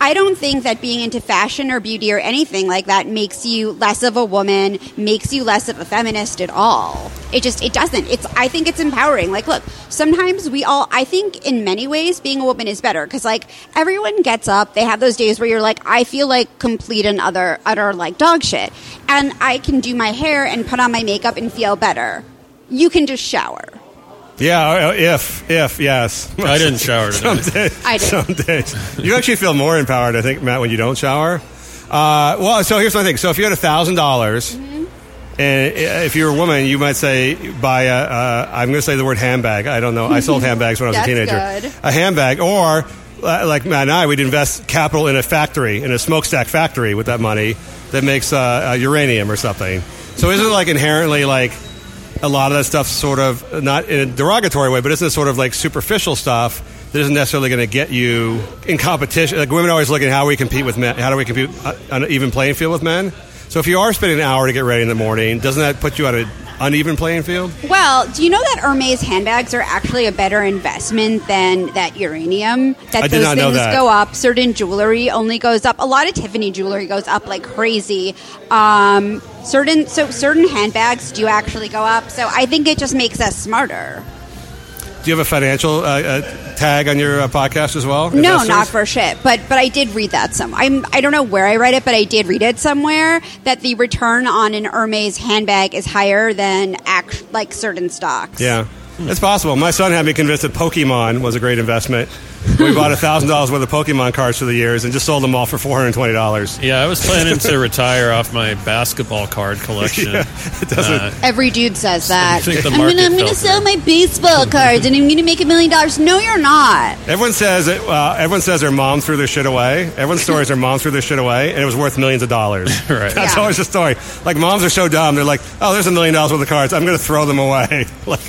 I don't think that being into fashion or beauty or anything like that makes you less of a woman, makes you less of a feminist at all. It just it doesn't. It's I think it's empowering. Like look, sometimes we all I think in many ways being a woman is better cuz like everyone gets up, they have those days where you're like I feel like complete and other utter like dog shit. And I can do my hair and put on my makeup and feel better. You can just shower. Yeah, uh, if if yes, I didn't shower some today. days. I did. Some days you actually feel more empowered, I think, Matt, when you don't shower. Uh, well, so here's my thing. So if you had a thousand dollars, Mm-hmm. and if you're a woman, you might say buy a. Uh, I'm going to say the word handbag. I don't know. I sold handbags when I was a That's teenager. good. A handbag, or uh, like Matt and I, we'd invest capital in a factory, in a smokestack factory, with that money that makes uh, uh, uranium or something. So isn't it like inherently like a lot of that stuff sort of not in a derogatory way, but isn't sort of like superficial stuff that isn't necessarily going to get you in competition? Like women are always looking how we compete with men. How do we compete uh, on an even playing field with men? So if you are spending an hour to get ready in the morning, doesn't that put you on an uneven playing field? Well, do you know that Hermes handbags are actually a better investment than that uranium? That I those things that. go up. Certain jewelry only goes up. A lot of Tiffany jewelry goes up like crazy. Um, certain so certain handbags do actually go up. So I think it just makes us smarter. Do you have a financial uh, uh, tag on your uh, podcast as well? No, not for shit. But but I did read that some. I'm I don't know where I read it, but I did read it somewhere that the return on an Hermes handbag is higher than act, like certain stocks. Yeah, it's possible. My son had me convinced that Pokemon was a great investment. We bought thousand dollars worth of Pokemon cards for the years and just sold them all for four hundred twenty dollars. Yeah, I was planning to retire off my basketball card collection. Yeah, it doesn't- Uh, Every dude says that. I'm gonna, market I'm gonna sell my baseball cards and I'm gonna make a million dollars. No, you're not. Everyone says that, uh, everyone says their mom threw their shit away. Everyone's story is their mom threw their shit away, and it was worth millions of dollars. Right. That's Yeah. always the story. Like moms are so dumb. They're like, "Oh, there's a million dollars worth of cards. I'm going to throw them away." like,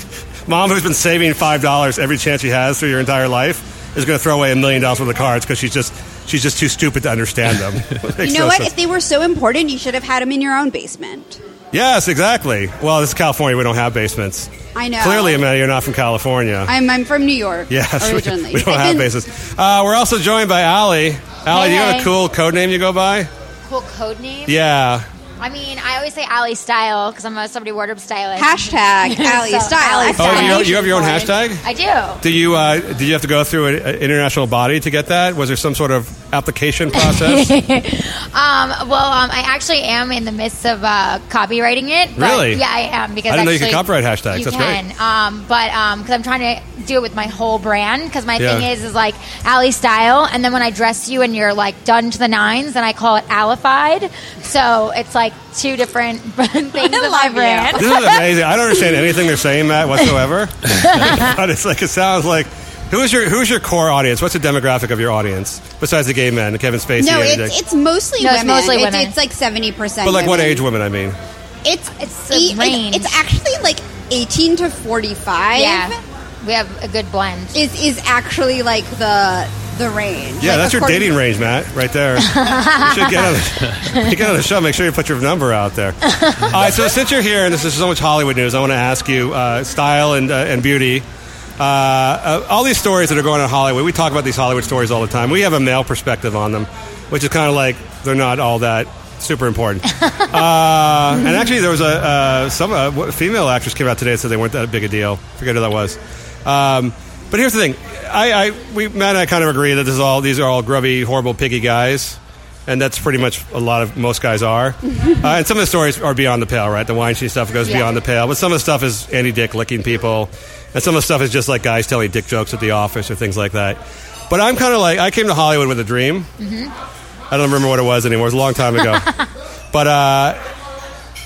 mom who's been saving five dollars every chance she has through your entire life is going to throw away a million dollars worth of cards because she's just she's just too stupid to understand them. You know no what? sense. If they were so important, you should have had them in your own basement. yes, exactly. Well, this is California. We don't have basements. I know. Clearly, Amanda, you're not from California. I'm, I'm from New York. Yes, we- originally. we, don't I've have been- bases. Uh, we're also joined by Allie. Allie, do you have a cool code name you go by? Cool code name. Yeah. I mean, I always say Alley Style because I'm a celebrity wardrobe stylist. Hashtag Alley So, Style. Alley I Oh, Style. you, you have your own hashtag? I do. Do you uh, did you have to go through an international body to get that? Was there some sort of application process? Um, well, um, I actually am in the midst of uh, copywriting it. but- Really? Yeah, I am because I didn't know you actually, could copyright hashtags. You That's can, great. um, but because I'm trying to do it with my whole brand. Because my Yeah. thing is, is like Alley Style, and then when I dress you and you're like done to the nines, then I call it Allified. So it's like two different things of my brand. this is amazing. I don't understand anything they're saying, Matt, whatsoever. but it's like it sounds like who's your who's your core audience? What's the demographic of your audience besides the gay men, Kevin Spacey? No, it's, Dick? it's mostly No, it's mostly women. it's like seventy percent. but like what age women? I mean, It's It's a e- it's, range. it's actually like eighteen to forty five. Yeah, we have a good blend. Is is actually like the the range. yeah, Like, that's your dating range, Matt, right there. you should get on, the, you get on the show. Make sure you put your number out there. All right, so since you're here and this is so much Hollywood news, I want to ask you uh, style and uh, and beauty. Uh, uh, all these stories that are going on in Hollywood, we talk about these Hollywood stories all the time. We have a male perspective on them, which is kind of like they're not all that super important. uh, and actually, there was a uh, some uh, female actress came out today and said they weren't that big a deal. Forget who that was. Um, but here's the thing: I, I we Matt and I kind of agree that this is all these are all grubby, horrible, piggy guys. And that's pretty much a lot of most guys are. uh, and some of the stories are beyond the pale, right? The Weinstein stuff goes Yeah. beyond the pale. But some of the stuff is Andy Dick licking people. And some of the stuff is just like guys telling dick jokes at the office or things like that. But I'm kind of like, I came to Hollywood with a dream. Mm-hmm. I don't remember what it was anymore. It was a long time ago. but uh,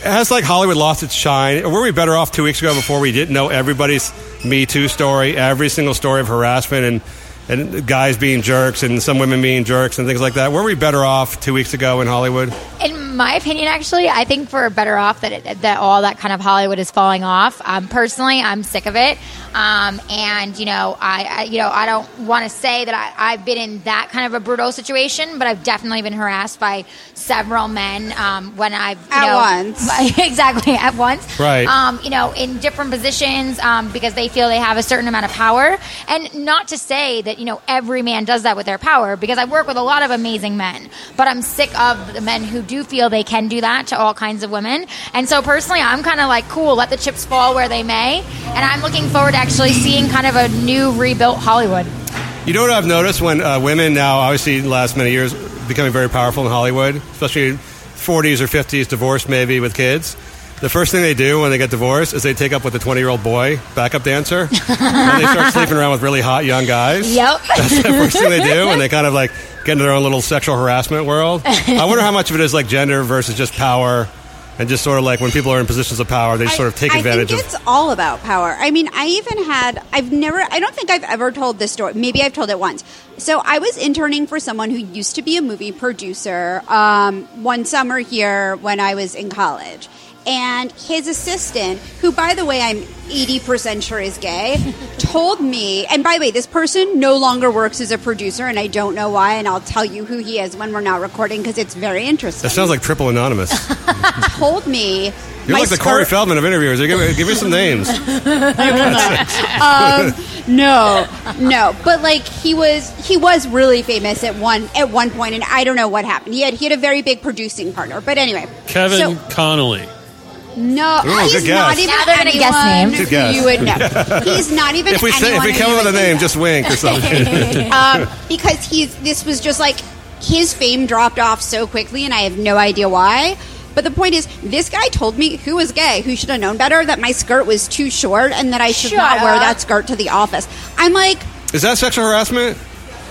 has like Hollywood lost its shine? Were we better off two weeks ago before we didn't know everybody's Me Too story, every single story of harassment and and guys being jerks and some women being jerks and things like that? Were we better off two weeks ago in Hollywood? In my opinion, actually, I think we're better off that it, that all that kind of Hollywood is falling off. Um, personally, I'm sick of it, um, and you know, I, I you know I don't want to say that I, I've been in that kind of a brutal situation, but I've definitely been harassed by several men um, when I've you At know, once. exactly at once, Right. Um, you know, in different positions um, because they feel they have a certain amount of power, and not to say that you know every man does that with their power because I work with a lot of amazing men, but I'm sick of the men who do feel they can do that to all kinds of women. And so personally, I'm kind of like, cool, let the chips fall where they may, and I'm looking forward to actually seeing kind of a new rebuilt Hollywood. You know what I've noticed when uh, women now, obviously, the last many years, becoming very powerful in Hollywood, especially 40s or 50s, divorced maybe with kids. The first thing they do when they get divorced is they take up with a 20 year old boy, backup dancer, and they start sleeping around with really hot young guys. Yep. That's the first thing they do, and they kind of like get into their own little sexual harassment world. I wonder how much of it is like gender versus just power, and just sort of like when people are in positions of power, they just sort of take I advantage think of. it's all about power. I mean, I even had, I've never, I don't think I've ever told this story. Maybe I've told it once. So I was interning for someone who used to be a movie producer um, one summer here when I was in college. And his assistant, who, by the way, I'm 80% sure is gay, told me, and by the way, this person no longer works as a producer, and I don't know why, and I'll tell you who he is when we're not recording because it's very interesting. That sounds like triple anonymous. told me. You're my like the Corey Feldman of interviewers. Give me, give me some names. um, no, no, but like he was, he was really famous at one at one point, and I don't know what happened. He had he had a very big producing partner, but anyway, Kevin So, Connolly. No, Ooh, he's good not even Now they're gonna guess anyone names. Good guess. You would know. He's not even. If we say, if anyone we come up with a name, just wink or something. um, because he's this was just like his fame dropped off so quickly, and I have no idea why. But the point is, this guy told me who was gay, who should have known better, that my skirt was too short and that I should Shut not wear that skirt to the office. I'm like, Is that sexual harassment?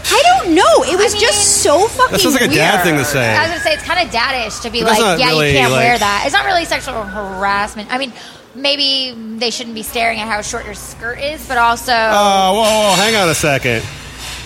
I don't know. It was I just so fucking. That sounds like a dad weird. thing to say. I was gonna say it's kind of daddish to be But like, yeah, really, you can't like- wear that. It's not really sexual harassment. I mean, maybe they shouldn't be staring at how short your skirt is, but also, Oh, whoa, whoa, hang on a second.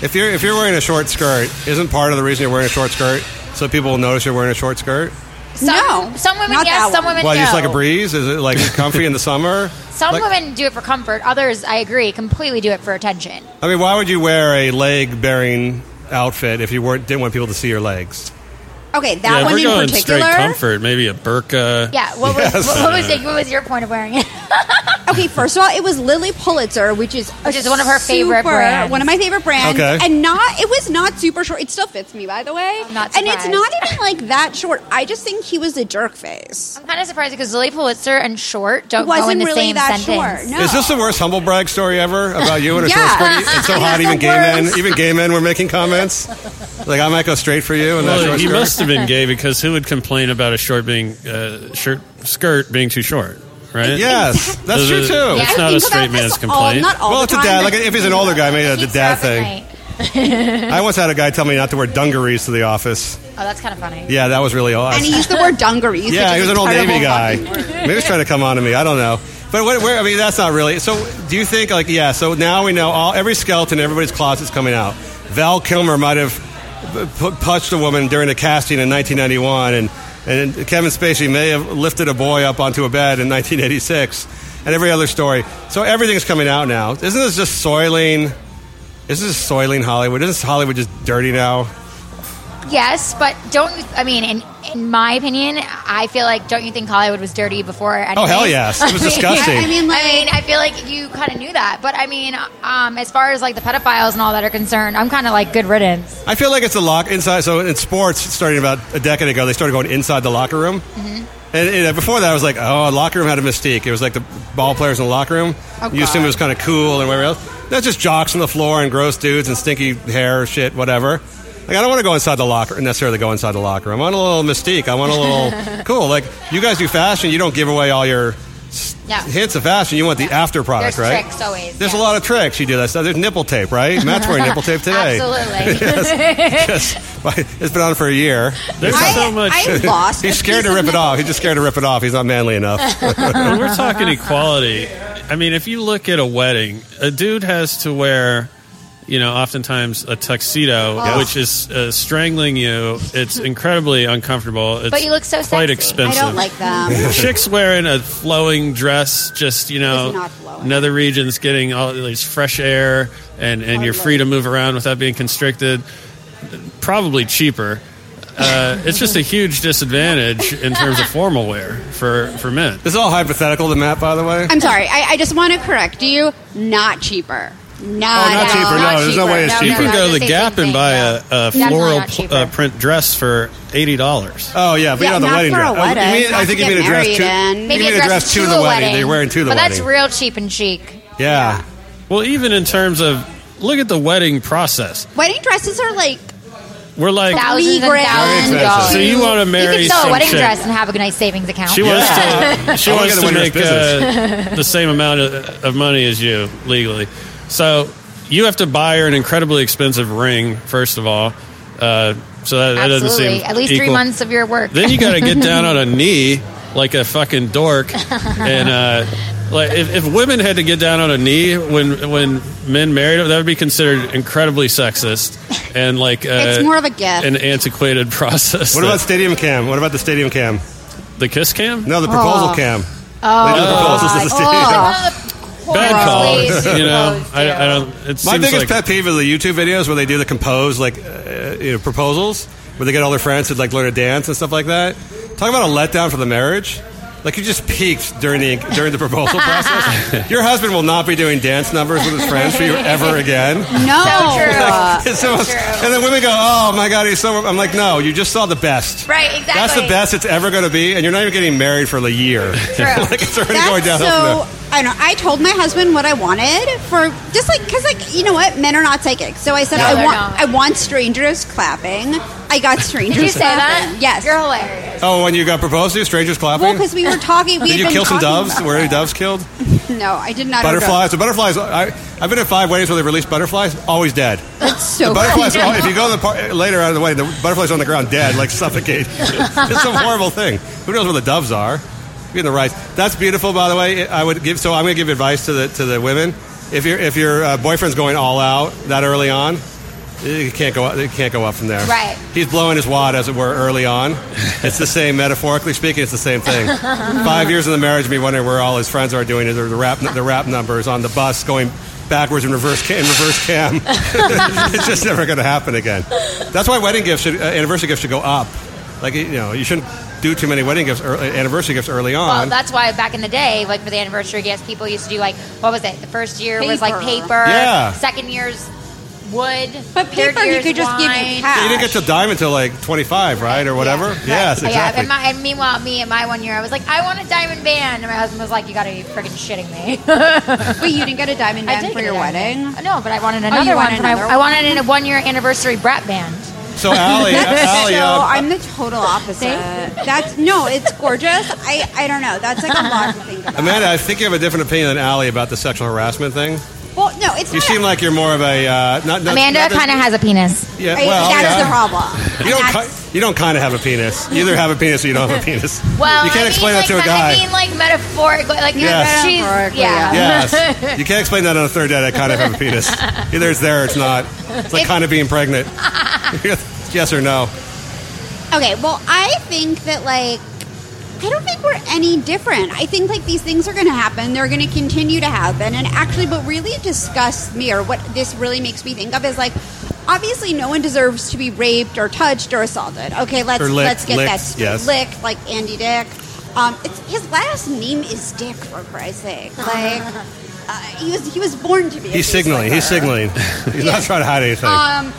If you're if you're wearing a short skirt, isn't part of the reason you're wearing a short skirt so people will notice you're wearing a short skirt? some, no, some women not yes, some one. women Well, no. just like a breeze? Is it like comfy in the summer? Some Like- women do it for comfort. Others, I agree, completely do it for attention. I mean, why would you wear a leg bearing outfit if you weren't didn't want people to see your legs? Okay, that yeah, one we're in going particular. straight comfort. Maybe a burqa. Yeah. What was Yes. what, what was it, what was your point of wearing it? Okay, first of all, it was Lilly Pulitzer, which is Which is one of her favorite brands. One of my favorite brands, Okay. and not it was not super short. It still fits me, by the way. I'm not and it's not even like that short. I just think he was a jerk face. I'm kind of surprised because Lilly Pulitzer and short don't It go in wasn't the really same that sentence. short. No. Is this the worst humble brag story ever about you and a Yeah. short skirt? It's so hot, even the gay men, even gay men were making comments. Like I might go straight for you and that Well, short he skirt. must have been gay because who would complain about a short being uh, shirt skirt being too short, right? Yes, that's true are- too. It's not a straight this man's all- complaint. not all Well, the it's a dad. Like if he's an older guy, maybe that's a dad thing. I once had a guy tell me not to wear dungarees to the office. Oh, that's kind of funny. Yeah, that was really awesome. and he used the word dungarees. Yeah, he was an old Navy guy. fucking word. Maybe he's trying to come on to me. I don't know. But what, where, I mean, that's not really. So, do you think like yeah? So now we know all every skeleton, in everybody's closet's coming out. Val Kilmer might have pu- touched a woman during a casting in 1991, and and Kevin Spacey may have lifted a boy up onto a bed in 1986, and every other story. So everything's coming out now. Isn't this just soiling? Isn't this soiling Hollywood? Isn't Hollywood just dirty now? Yes, but don't you? I mean, in in my opinion, I feel like don't you think Hollywood was dirty before? Anyways? Oh, hell yes. It was disgusting. I mean, like, I mean, I feel like you kind of knew that, but I mean, um, as far as like the pedophiles and all that are concerned, I'm kind of like good riddance. I feel like it's a lock inside. So in sports, starting about a decade ago, they started going inside the locker room. Mm-hmm. And, and before that, I was like, oh, a locker room had a mystique. It was like the ball players in the locker room. Oh, you assume it was kind of cool and whatever else. That's just jocks on the floor and gross dudes and stinky hair, shit, whatever. Like I don't want to go inside the locker necessarily go inside the locker room. I want a little mystique. I want a little cool. Like you guys do fashion, you don't give away all your Yeah. hints of fashion. You want the after product, There's right? tricks always, There's yeah. a lot of tricks. You do that stuff. There's nipple tape, right? Matt's wearing nipple tape today. Absolutely. Yes. Well, it's been on for a year. There's I, so much. I lost. He's scared to rip it nipple. off. He's just scared to rip it off. He's not manly enough. when we're talking equality, I mean, if you look at a wedding, a dude has to wear, you know, oftentimes a tuxedo, Yes. which is uh, strangling you. It's incredibly uncomfortable. It's But you look so quite sexy. expensive. I don't like them. Chicks wearing a flowing dress, just you know, It's not flowing. nether regions getting all this fresh air, and and you're free to move around without being constricted. Probably cheaper. Uh, it's just a huge disadvantage in terms of formal wear for for men. this is all hypothetical to Matt, by the way. I'm sorry. I, I just want to correct you. Not cheaper. Not, Oh, not at cheaper. all. No, there's no way it's No, You cheaper. no, can go to the the Gap and buy a, a floral not pl- uh, print dress for eighty dollars. Oh yeah, but Yeah, you know the wedding for a dress. Oh, wedding, you mean, I think you mean a dress to in. Maybe you a dress, to to the a wedding. They're wearing to the but wedding. that's real cheap and chic. yeah. Well, even in terms of look at the wedding process. Wedding dresses are like We're like, Thousands and grand. thousands of dollars. so you want to You marry can sell some a wedding chick. dress and have a nice savings account. She wants Yeah. to. She wants to make uh, the same amount of, of money as you legally. So you have to buy her an incredibly expensive ring first of all. Uh, so that, that doesn't seem At least three months of your work. Then you got to get down on a knee like a fucking dork, and uh, like if, if women had to get down on a knee when when men married, them, that would be considered incredibly sexist and like uh, It's more of a gift. an antiquated process. What about stadium cam? What about the stadium cam? the kiss cam? No, the proposal Oh. cam. oh, They do the proposals at the stadium. Oh. Bad call. ways You know, I. I don't. It My seems biggest like pet peeve is the YouTube videos where they do the composed like uh, you know, proposals, where they get all their friends to like learn to dance and stuff like that. Talk about a letdown for the marriage. Like you just peaked during the during the proposal process. Your husband will not be doing dance numbers with his friends for you ever again. No. So true. It's the most- and then women go, "Oh my god, he's so." I'm like, "No, you just saw the best. Right, exactly. That's the best it's ever going to be, and you're not even getting married for a year. True. like it's already going That's downhill. from so. I know. I told my husband what I wanted for just like because like you know what, men are not psychic. So I said No, I want not. I want strangers clapping. I got strangers. Did you say clapping. that? Yes. You're hilarious. Oh, when you got proposed to, strangers clapping. well, because we were talking. We Did had you kill some doves? Were any doves killed? No, I did not. Butterflies. The butterflies. I, I've been at five weddings where they released butterflies. Always dead. That's so the butterflies. funny. Are, if you go to the par- later out of the way, the butterflies on the ground dead, like suffocate. it's a horrible thing. Who knows where the doves are? Be in the rice. That's beautiful, by the way. I would give. So I'm going to give advice to the to the women. If your if your uh, boyfriend's going all out that early on, you can't go. You can't go up from there. Right. He's blowing his wad, as it were, early on. It's the same, metaphorically speaking. It's the same thing. Five years in the marriage, me wondering where all his friends are doing the, the rap the rap numbers on the bus, going backwards in reverse in reverse cam. it's just never going to happen again. That's why wedding gifts, should, uh, anniversary gifts, should go up. Like you know, you shouldn't do too many wedding gifts, or, uh, anniversary gifts early on. Well, that's why back in the day, like for the anniversary gifts, people used to do like what was it? The first year was like Paper. paper. Yeah. Second year's wood. But paper, you year's could just give you wine. cash. you didn't get to diamond until like 25, right, or whatever. Yes, Oh, Yeah, exactly. and, my, and meanwhile, me at my one year, I was like, I want a diamond band, and my husband was like, You got to be freaking shitting me. But you didn't get a diamond band for your wedding. band. No, but I wanted Oh, another you one. wanted for my- another I wanted a one year anniversary brat band. So Allie, Allie, so uh, I'm the total opposite. That's no, it's gorgeous. I I don't know. That's like a lot to think about. Amanda, I think you have a different opinion than Allie about the sexual harassment thing. Well, no, it's You not. seem like you're more of a uh, not, not Amanda kind of has a penis. Yeah, I- well, that's yeah. the problem. You don't. Ki- you don't kind of have a penis. You either have a penis or you don't have a penis. Well, you can't I explain mean, that to like, a guy. I mean, like metaphorically, like Yes. she's Metaphorically, yeah. yes, you can't explain that on a third date. I kind of have a penis. Either it's there or it's not. It's like If- kind of being pregnant. yes or no? Okay, well, I think that like I don't think we're any different. I think like these things are going to happen. They're going to continue to happen. And actually, what really disgusts me, or what this really makes me think of, is like obviously no one deserves to be raped or touched or assaulted. Okay, let's Or licked, let's get licked, that straight. yes. licked like Andy Dick. Um, it's, his last name is Dick, for Christ's sake. Like uh, he was he was born to be. a He's signaling. He's signaling. He's not trying to hide anything. Um,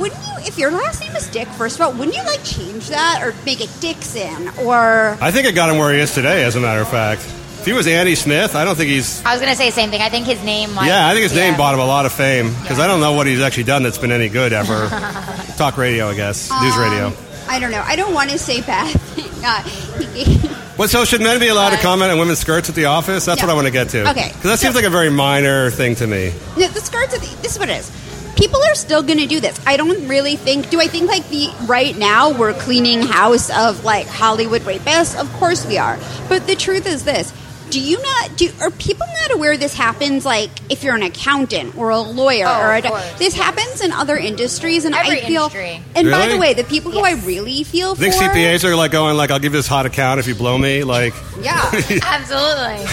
wouldn't you, if your last name is Dick, first of all, wouldn't you like change that or make it Dixon or? I think it got him where he is today. As a matter of fact, if he was Andy Smith, I don't think he's. I was gonna say the same thing. I think his name, like, Yeah, I think his name yeah. bought him a lot of fame because I don't know what he's actually done that's been any good ever. Talk radio, I guess, news radio. Um, I don't know. I don't want to say bad thing. Uh, What? So should men be allowed to comment on women's skirts at the office? That's No. what I want to get to. Okay. because that seems So- like a very minor thing to me. no, the skirts. Of the, this is what it is. People are still going to do this. I don't really think. Do I think like the right now we're cleaning house of like Hollywood rapists? Of course we are. But the truth is this: Do you not? Do are people not aware this happens? Like if you're an accountant or a lawyer Oh, or a, of course, this happens in other industries, and Every I feel. industry. And by the way, the people who I really feel I think for. CPAs are like going like, "I'll give you this hot account if you blow me." Like, Yeah. Absolutely.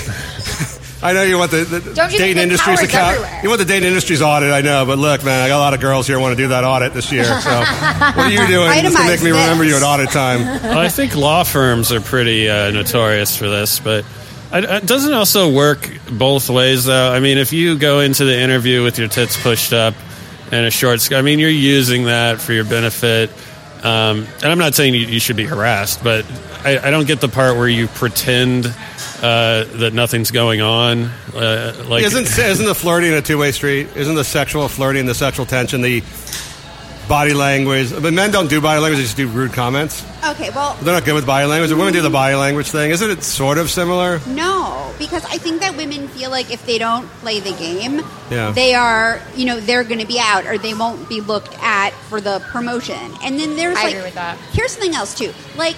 I know you want the, the Don't you dating think the industry's power's account. everywhere? You want the dating industry's audit. I know, but look, man, I got a lot of girls here who want to do that audit this year. So, what are you doing? It's gonna make me Itemize remember you at audit time. Well, I think law firms are pretty uh, notorious for this, but I, it doesn't also work both ways, though. I mean, if you go into the interview with your tits pushed up and a short skirt, I mean, you're using that for your benefit. Um, and I'm not saying you, you should be harassed, but I, I don't get the part where you pretend uh, that nothing's going on. Uh, like, isn't isn't the flirting a two way street? Isn't the sexual flirting, the sexual tension, the body language? But men don't do body language; they just do rude comments. Okay, well, They're not good with body language. The women do the body language thing. Isn't it sort of similar? No, because I think that women feel like if they don't play the game, Yeah. they are, you know, they're going to be out or they won't be looked at for the promotion. And then there's I like, agree with that. here's something else too. Like,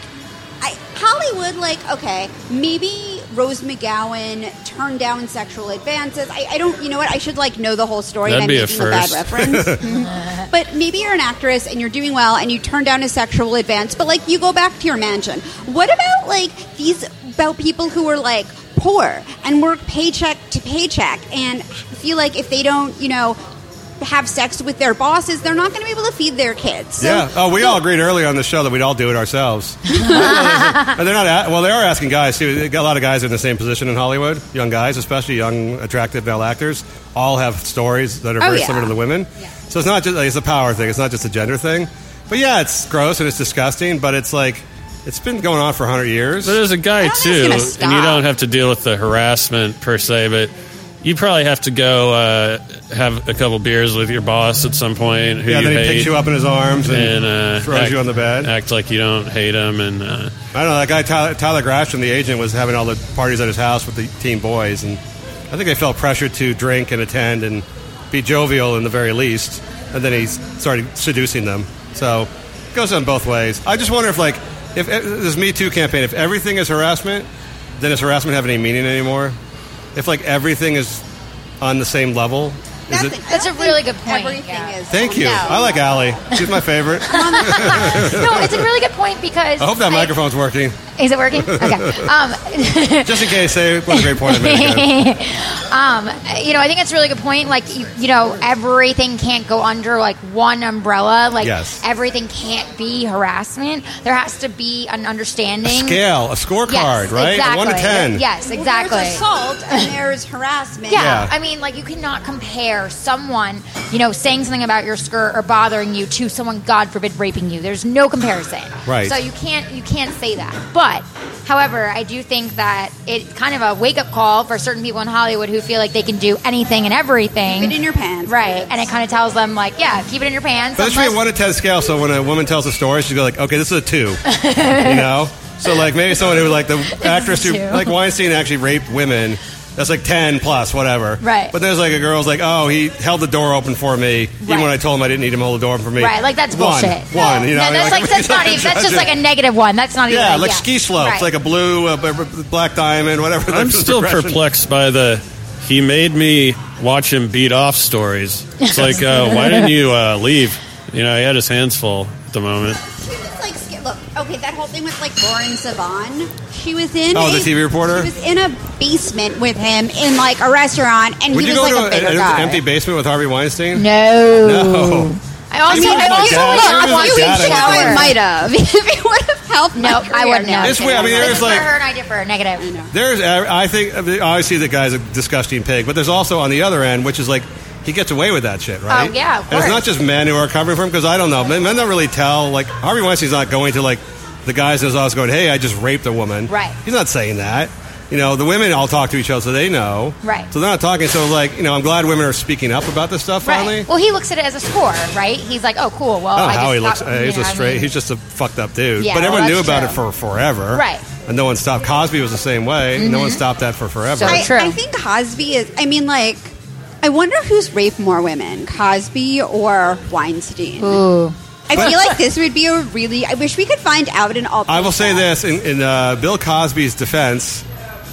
I, Hollywood, like, okay, maybe Rose McGowan turned down sexual advances. I, I don't, you know what? I should like know the whole story. That'd and be I'm a making a bad reference. but maybe you're an actress and you're doing well and you turn down a sexual advance, but like you go back to your mansion. What about like these about people who are like poor and work paycheck to paycheck and feel like if they don't, you know, have sex with their bosses, they're not going to be able to feed their kids. So- yeah. Oh, we all agreed early on the show that we'd all do it ourselves. and they're not. Well, they are asking guys too. They got a lot of guys are in the same position in Hollywood. Young guys, especially young, attractive male actors, all have stories that are Oh, very yeah. similar to the women. So it's not just like, it's a power thing. It's not just a gender thing. But yeah, it's gross and it's disgusting. But it's like it's been going on for hundred years. But as a guy too, and you don't have to deal with the harassment per se, but you probably have to go uh, have a couple beers with your boss at some point. Who yeah, then he picks you up in his arms and, and uh, throws act, you on the bed. Act like you don't hate him, and uh, I don't know. That guy Tyler, Tyler Grasham, the agent, was having all the parties at his house with the teen boys, and I think they felt pressured to drink and attend and be jovial in the very least. And then he started seducing them. So it goes on both ways. I just wonder if, like, if if this Me Too campaign, if everything is harassment, then does harassment have any meaning anymore? If like everything is on the same level, is it? That's a really good point. Everything yeah. is. Thank you. No. I like Allie. She's my favorite. no, it's a really good point because I hope that microphone's working. Is it working? Okay. Um, Just in case, say what a great point I made um, you know, I think it's a really good point. Like, you, you know, everything can't go under like one umbrella. Like, Yes. everything can't be harassment. There has to be an understanding. Scale, a scorecard, Yes, right? Exactly. A one to ten. Yes, Well, exactly. there's assault and there's harassment. Yeah. Yeah. I mean, like you cannot compare someone, you know, saying something about your skirt or bothering you to someone, God forbid, raping you. There's no comparison. Right. So you can't you can't say that. But, however, I do think that it's kind of a wake up call for certain people in Hollywood who feel like they can do anything and everything. Keep it in your pants. Right. And it kind of tells them like, yeah, keep it in your pants. But it should be a one to ten scale. So when a woman tells a story, she'd go like, "Okay, this is a two. you know. So like maybe someone who like the actress who like Weinstein actually raped women. That's like ten plus, whatever. Right. But there's like a girl's like, oh, he held the door open for me, even Right. when I told him I didn't need him to hold the door open for me. Right, like that's One. bullshit. One, you know, no, that's like, like, that's not not even. That's just like a negative one. That's not even. Yeah, like, like yeah. ski slopes, Right. like a blue, uh, b- b- black diamond, whatever. I'm the still progression. perplexed by the he made me watch him beat off stories. It's like, uh, why didn't you uh, leave? You know, he had his hands full at the moment. She was like, sca- look, okay, that whole thing with like Lauren Sivan. She was in. Oh, the a- TV reporter? She was in a basement with him in like a restaurant, and Would he you was go like to a bigger an guy. empty basement with Harvey Weinstein? No. No. I also, He was I my also dad. like He was my want You to dad. think shower. I might have if it would have helped. No, my I career, wouldn't no. know. It's weird. I mean, there's like for her and I differ. Negative. There's, uh, I think, uh, obviously the guy's a disgusting pig, but there's also on the other end, which is like he gets away with that shit, right? Oh, yeah, of And it's course. not just men who are covering for him because I don't know, men, men don't really tell. Like Harvey Weinstein's not going to like the guys in his office oh, going, "Hey, I just raped a woman." Right. He's not saying that. You know, the women all talk to each other, so they know. Right. So they're not talking. So like, you know, I'm glad women are speaking up about this stuff finally. Right. Well, he looks at it as a score, right? He's like, oh, cool. Well, I don't know I how just he looks. thought- he's a know, I straight. mean- he's just a fucked up dude. Yeah, but well, everyone knew about true. it for forever. Right. And no one stopped. Cosby was the same way. No one mm-hmm. stopped that for forever. So I, true. I think Cosby is. I mean, like, I wonder who's raped more women, Cosby or Weinstein. Ooh. I feel like this would be a really. I wish we could find out in all. I will say this in, in uh, Bill Cosby's defense.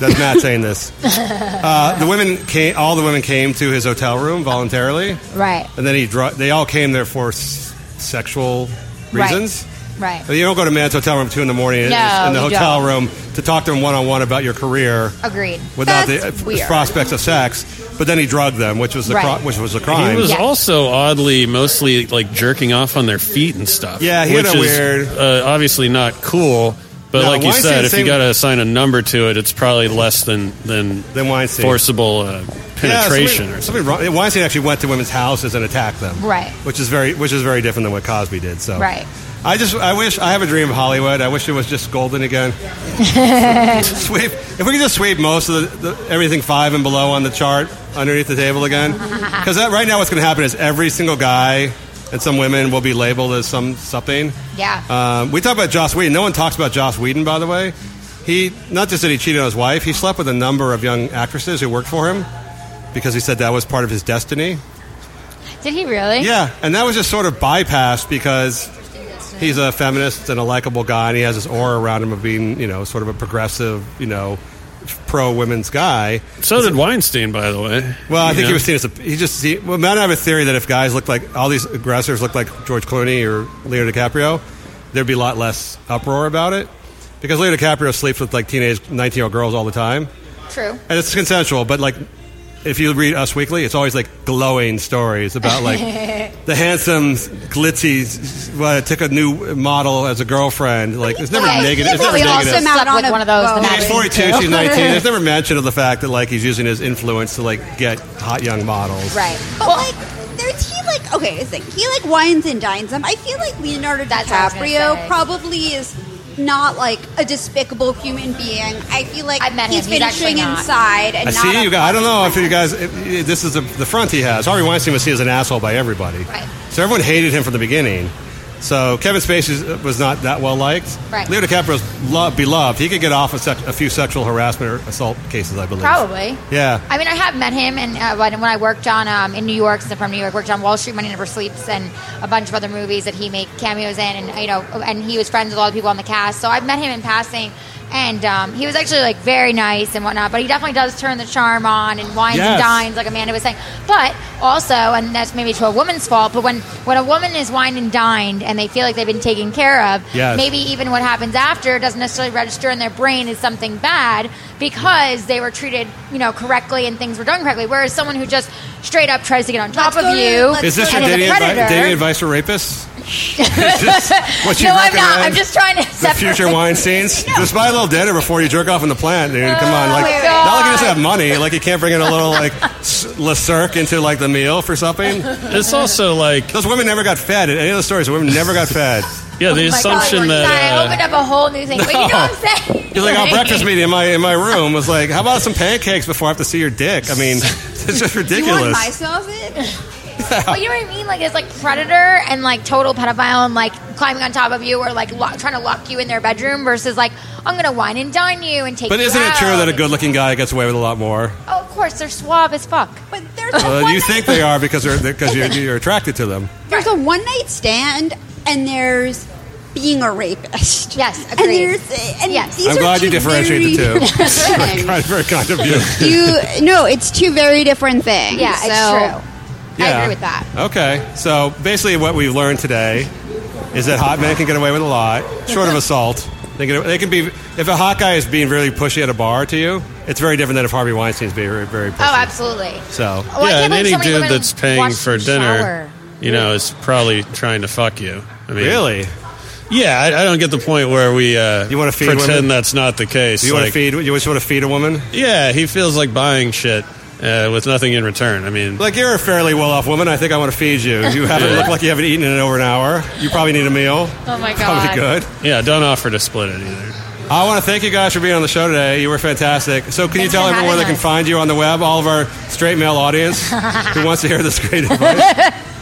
That's Matt saying this. Uh, the women came. All the women came to his hotel room voluntarily, Right. and then he. Dro- they all came there for s- sexual reasons. Right. But You don't go to a man's hotel room at two in the morning No, in the hotel don't. room to talk to him one on one about your career Agreed. without That's the uh, weird. prospects of sex. But then he drugged them, which was the Right. cri- which was a crime. He was Yeah. also oddly mostly like jerking off on their feet and stuff. Yeah, he had which a is, weird- Uh, obviously not cool. But No, like you Weinstein said, if you got to assign a number to it, it's probably less than than Then Weinstein. forcible uh, penetration Yeah, or something. something, something wrong. Weinstein actually went to women's houses and attacked them. Right. Which is very, which is very different than what Cosby did. So. Right. I just, I wish, I have a dream of Hollywood. I wish it was just golden again. sweep. If we could just sweep most of the, the everything five and below on the chart underneath the table again, because right now what's going to happen is every single guy and some women will be labeled as some something. Yeah. Um, we talk about Joss Whedon. No one talks about Joss Whedon, by the way. He not just that he cheated on his wife, he slept with a number of young actresses who worked for him because he said that was part of his destiny. Did he really? Yeah, and that was just sort of bypassed because he's a feminist and a likable guy, and he has this aura around him of being, you know, sort of a progressive, you know, pro women's guy. So did Weinstein, by the way. Well, I You think know? he was seen as a. He just. He, well, Matt and I have a theory that if guys looked like all these aggressors looked like George Clooney or Leo DiCaprio, there'd be a lot less uproar about it because Leo DiCaprio sleeps with like teenage nineteen-year-old girls all the time, True. and it's consensual. But like, if you read Us Weekly, it's always like glowing stories about like the handsome, glitzy, well, took a new model as a girlfriend. Like, it's never Okay. negative. He It's never probably also negative. slept with one of those the night He's 42, she's 19. There's never mention of the fact that like he's using his influence to like get hot young models. Right. But like, there's he like okay, this thing he like wines and dines them. I feel like Leonardo That's what I was gonna DiCaprio probably is not like a despicable human being. I feel like I've met he's him. He's actually finishing not. inside and I not see you guys. I don't know if one. you guys. If, this is the, the front he has. Harvey Weinstein was seen as an asshole by everybody. Right. So everyone hated him from the beginning. So Kevin Spacey was not that well liked. Right. Leo DiCaprio's lo- beloved. He could get off a, sex, a few sexual harassment or assault cases, I believe. Probably. Yeah. I mean, I have met him, and uh, when, when I worked on um, in New York, since I'm from New York, worked on Wall Street, Money Never Sleeps, and a bunch of other movies that he made cameos in, and you know, and he was friends with all the people on the cast. So I've met him in passing, and um, he was actually like very nice and whatnot. But he definitely does turn the charm on and wines Yes. and dines, like Amanda was saying. But also, and that's maybe to a woman's fault, but when when a woman is wined and dined and they feel like they've been taken care of, Yes. maybe even what happens after doesn't necessarily register in their brain as something bad because they were treated, you know, correctly and things were done correctly. Whereas someone who just straight up tries to get on top Let's of go to- you, Is this your and is dating, advi- dating advice for rapists? This what you no, I'm not. I'm just trying to the separate. future Weinsteins. Just buy a little dinner before you jerk off in the plant, dude. Come on, like oh my not like you just have money. Like you can't bring in a little like s- Le Cirque into like the meal for something. It's also like Those women never got fed. In any of the stories, the women never got fed. Yeah, the Oh my God, assumption Sorry, I opened uh, up a whole new thing. But you know what I'm saying? He's like, our breakfast meeting in my in my room was like, how about some pancakes before I have to see your dick? I mean, it's just ridiculous. You want ridiculous. my sausage? Well, you know what I mean? Like it's like predator and like total pedophile and like climbing on top of you or like lo- trying to lock you in their bedroom versus like I'm gonna wine and dine you and take. But you isn't it true that a good-looking guy gets away with a lot more? Oh, of course, they're suave as fuck. But there's a Uh, one you night- think they are because they're because you're, you're attracted to them. there's a one night stand and there's being a rapist. Yes, agreed. and agreed. there's and Yes. these I'm are glad you two differentiate the two. different very, things. kind, very kind of you. you no, it's two very different things. Yeah, it's So- true. I agree with that. Okay, so basically, what we've learned today is that hot men can get away with a lot, short of assault. They can, they can be if a hot guy is being really pushy at a bar to you. It's very different than if Harvey Weinstein's being very, very pushy. Oh, absolutely. So I yeah, and any so dude that's paying for dinner, shower. you know, is probably trying to fuck you. I mean, really, Yeah, I, I don't get the point where we uh, You wanna feed pretend women? that's not the case. you want to feed you just want to feed a woman. Yeah, he feels like buying shit uh, with nothing in return. I mean, Like you're a fairly well-off woman. I think I want to feed you. You haven't Yeah. look like you haven't eaten in over an hour. You probably need a meal. Oh my god, Probably good. yeah, don't offer to split it either. I want to thank you guys for being on the show today. You were fantastic. So, can you tell everyone having they can find you on the web? All of our straight male audience who wants to hear this great advice.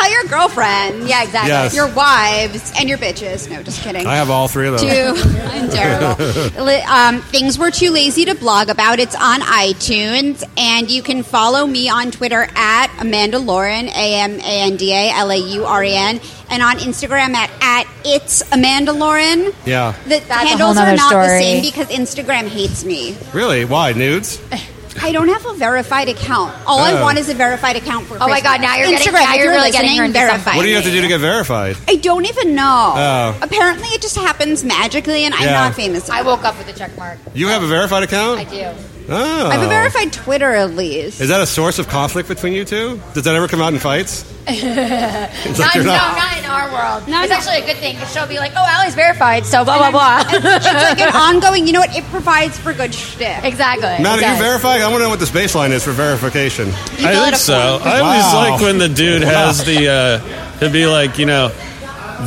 Tell your girlfriend. Yeah, exactly. Yes. Your wives and your bitches. No, just kidding. I have all three of those. Too I'm terrible. Um, things we're too lazy to blog about. It's on iTunes, and you can follow me on Twitter at Amanda Lauren, A M A N D A L A U R E N, and on Instagram at at it's Amanda Lauren. Yeah. The That's a handles whole are nother not the same because Instagram hates me. Really? Why nudes? I don't have a verified account. All I Oh. want is a verified account for Oh my God, now you're getting- Instagram, now if you're you're really getting her listening, into verify. What do you have to do to get verified? I don't even know. Oh. Apparently, it just happens magically, and I'm Yeah. not famous. I woke up with a check mark. You have a verified account? I do. Oh. I have a verified Twitter at least. Is that a source of conflict between you two? Does that ever come out in fights? It's like Not, you're no, not- not in our world. No, it's no. actually a good thing because she'll be like, "Oh, Allie's verified," so blah blah blah. it's like an ongoing. You know what? It provides for good shtick. exactly. Matt, It are you does. verified? I want to know what this baseline is for verification. I think so. form. I always Wow. like when the dude has the uh, to be like, you know,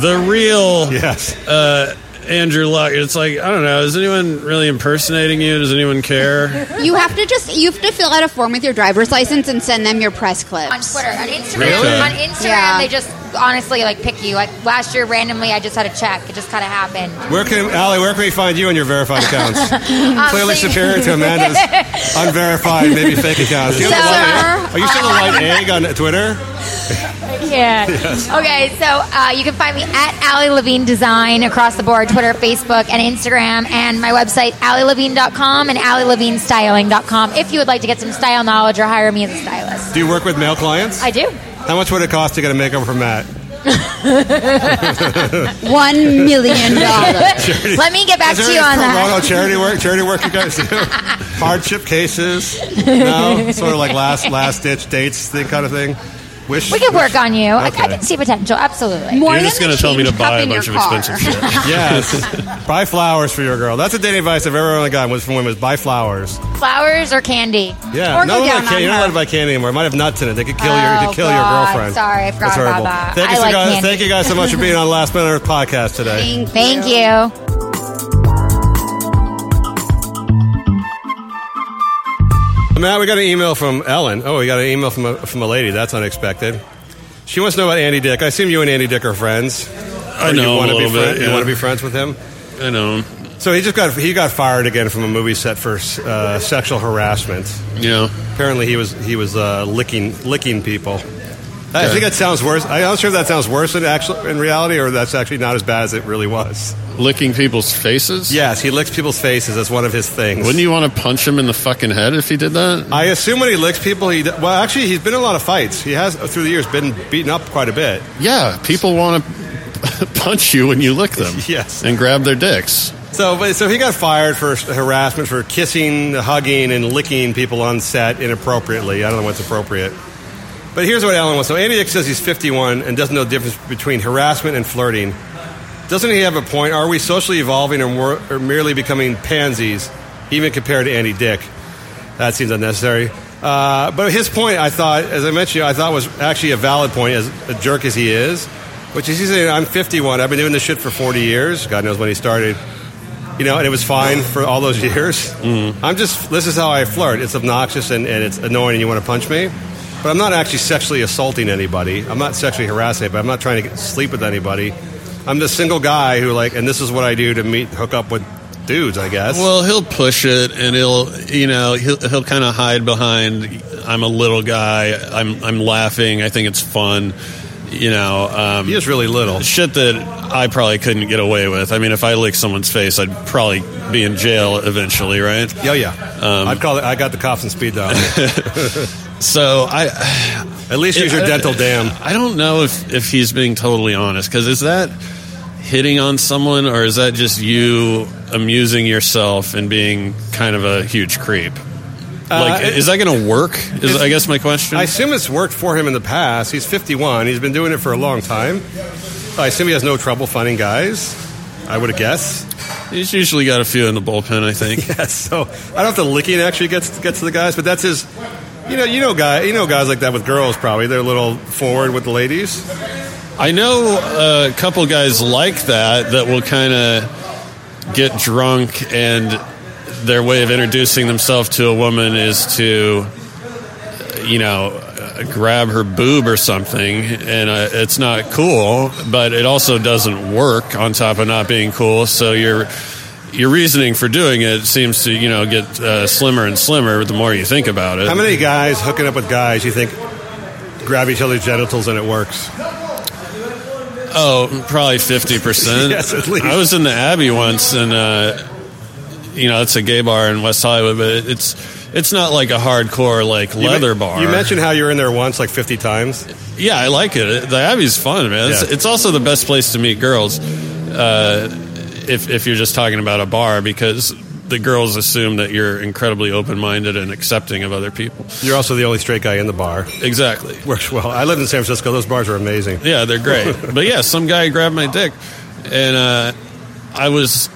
the real Yes. uh, Andrew Luck. It's like I don't know. Is anyone really impersonating you? Does anyone care? You have to just you have to fill out a form with your driver's license and send them your press clips. on Twitter, on Instagram. Really? On Instagram, Yeah. they just honestly like pick you. Like last year, randomly, I just had a check. It just kind of happened. Where can Allie? Where can we find you on your verified accounts? Um, Clearly so superior to Amanda's unverified, maybe fake accounts. Do you have the So- Are you still a white egg on Twitter? Yeah. Okay, so uh, you can find me at Allie Levine Design across the board Twitter, Facebook, and Instagram, and my website, AllieLevine.com and AllieLevineStyling.com if you would like to get some style knowledge or hire me as a stylist. Do you work with male clients? I do. How much would it cost to get a makeover from Matt? One million dollars. Let me get back to you on that. charity work? Charity work you guys do? Hardship cases? No, sort of like last last ditch dates thing kind of thing. Wish We could work on you. I, I can see potential. Absolutely. More You're than just going to tell me to buy a bunch of car. expensive shit. Yes, buy flowers for your girl. That's the dating advice I've ever only gotten was from women: is buy flowers. Flowers or candy? Yeah, Or no, go down candy. on You're not allowed to buy candy anymore. It might have nuts in it. They could kill your, Oh, could kill your God. girlfriend. Sorry, I forgot That's about horrible. that. Thank I you, like guys, candy. thank you guys so much for being on Last Minute Earth podcast today. Thank you. Matt, we got an email from Ellen. Oh, we got an email from a, from a lady. That's unexpected. She wants to know about Andy Dick. I assume you and Andy Dick are friends. I know You a want to be little bit, friends? You yeah. want to be friends with him? I know. So he just got he got fired again from a movie set for uh, sexual harassment. Yeah. Apparently, he was he was uh, licking licking people. I think that sounds worse. I'm not sure if that sounds worse in actual in reality, or that's actually not as bad as it really was. Licking people's faces? Yes, he licks people's faces. That's one of his things. Wouldn't you want to punch him in the fucking head if he did that? I assume when he licks people, he well, actually, he's been in a lot of fights. He has through the years been beaten up quite a bit. Yeah, people want to punch you when you lick them. Yes. And grab their dicks. So, so he got fired for harassment for kissing, hugging, and licking people on set inappropriately. I don't know what's appropriate. But here's what Alan wants. So Andy Dick says he's 51 and doesn't know the difference between harassment and flirting. Doesn't he have a point? Are we socially evolving or, more, or merely becoming pansies, even compared to Andy Dick? That seems unnecessary. Uh, but his point, I thought, as I mentioned, I thought was actually a valid point, as a jerk as he is, which is he's saying, I'm 51. I've been doing this shit for 40 years. God knows when he started. You know, and it was fine for all those years. I'm just, this is how I flirt. It's obnoxious and, and it's annoying and you want to punch me. But I'm not actually sexually assaulting anybody. I'm not sexually harassing but I'm not trying to get, sleep with anybody. I'm this single guy who, like, and this is what I do to meet, hook up with dudes, I guess. Well, he'll push it, and he'll, you know, he'll he'll kind of hide behind. I'm a little guy. I'm I'm laughing. I think it's fun. You know, um, he is really little. Shit that I probably couldn't get away with. I mean, if I licked someone's face, I'd probably be in jail eventually, right? Yeah, yeah. Um, I'd call it, I got the cops and speed dial. So I at least use your I- dental dam. I don't know if if he's being totally honest because is that hitting on someone or is that just you amusing yourself and being kind of a huge creep? Like, Uh, is that going to work? Is I guess my question. I assume it's worked for him in the past. He's 51. He's been doing it for a long time. I assume he has no trouble finding guys. I would have guessed. He's usually got a few in the bullpen, I think. yes. So I don't know if the licking actually gets gets to the guys, but that's his. You know, you know, guy, you know, guys like that with girls. Probably they're a little forward with the ladies. I know a couple guys like that that will kind of get drunk and their way of introducing themselves to a woman is to, you know, grab her boob or something, and uh, it's not cool, but it also doesn't work. On top of not being cool, so your your reasoning for doing it seems to you know get uh, slimmer and slimmer the more you think about it. How many guys hooking up with guys you think grab each other's genitals and it works? Oh, probably fifty percent. Yes, at least. I was in the Abbey once, and uh, you know it's a gay bar in West Hollywood, but it's it's not like a hardcore like You leather bar. You mentioned how you were in there once, like 50 times. yeah, I like it. The Abbey's fun, man. It's, Yeah. it's also the best place to meet girls. Uh, if if you're just talking about a bar, because the girls assume that you're incredibly open minded and accepting of other people. You're also the only straight guy in the bar. Exactly. Works well. I live in San Francisco. Those bars are amazing. Yeah, they're great. but yeah, some guy grabbed my dick, and uh, I was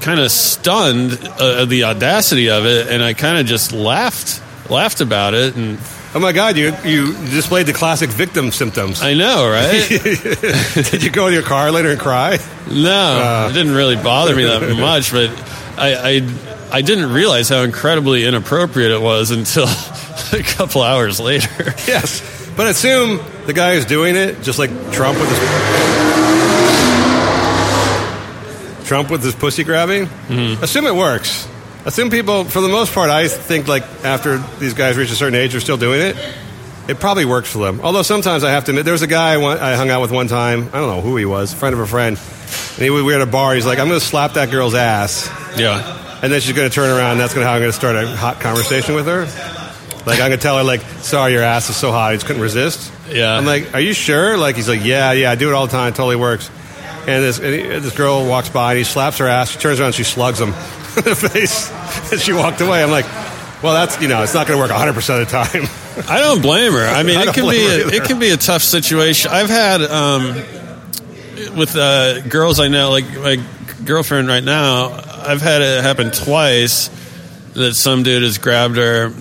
kind of stunned uh, at the audacity of it, and I kind of just laughed, laughed about it, and Oh my God, you you displayed the classic victim symptoms. I know, right? Did you go in your car later and cry? no, uh, it didn't really bother me that much, but I, I, I didn't realize how incredibly inappropriate it was until a couple hours later. Yes, but assume the guy who's doing it, just like Trump with his Trump with his pussy grabbing. Mm-hmm. Assume it works. Assume people, for the most part, I think like after these guys reach a certain age, they're still doing it. It probably works for them. Although sometimes I have to admit, there was a guy I, hung out with one time. I don't know who he was, friend of a friend. And he, we were at a bar. He's like, "I'm going to slap that girl's ass." Yeah. And then she's going to turn around. And that's going to how I'm going to start a hot conversation with her. Like I'm gonna tell her like, sorry, your ass is so hot, I just couldn't resist. Yeah. I'm like, are you sure? Like he's like, yeah, yeah, I do it all the time, it totally works. And this and he- this girl walks by and he slaps her ass. She turns around, and she slugs him face, as she walked away. I'm like, well, that's you know, it's not gonna work 100 percent of the time. I don't blame her. I mean, I it can be a, it can be a tough situation. I've had um, with uh, girls I know, like my girlfriend right now. I've had it happen twice that some dude has grabbed her,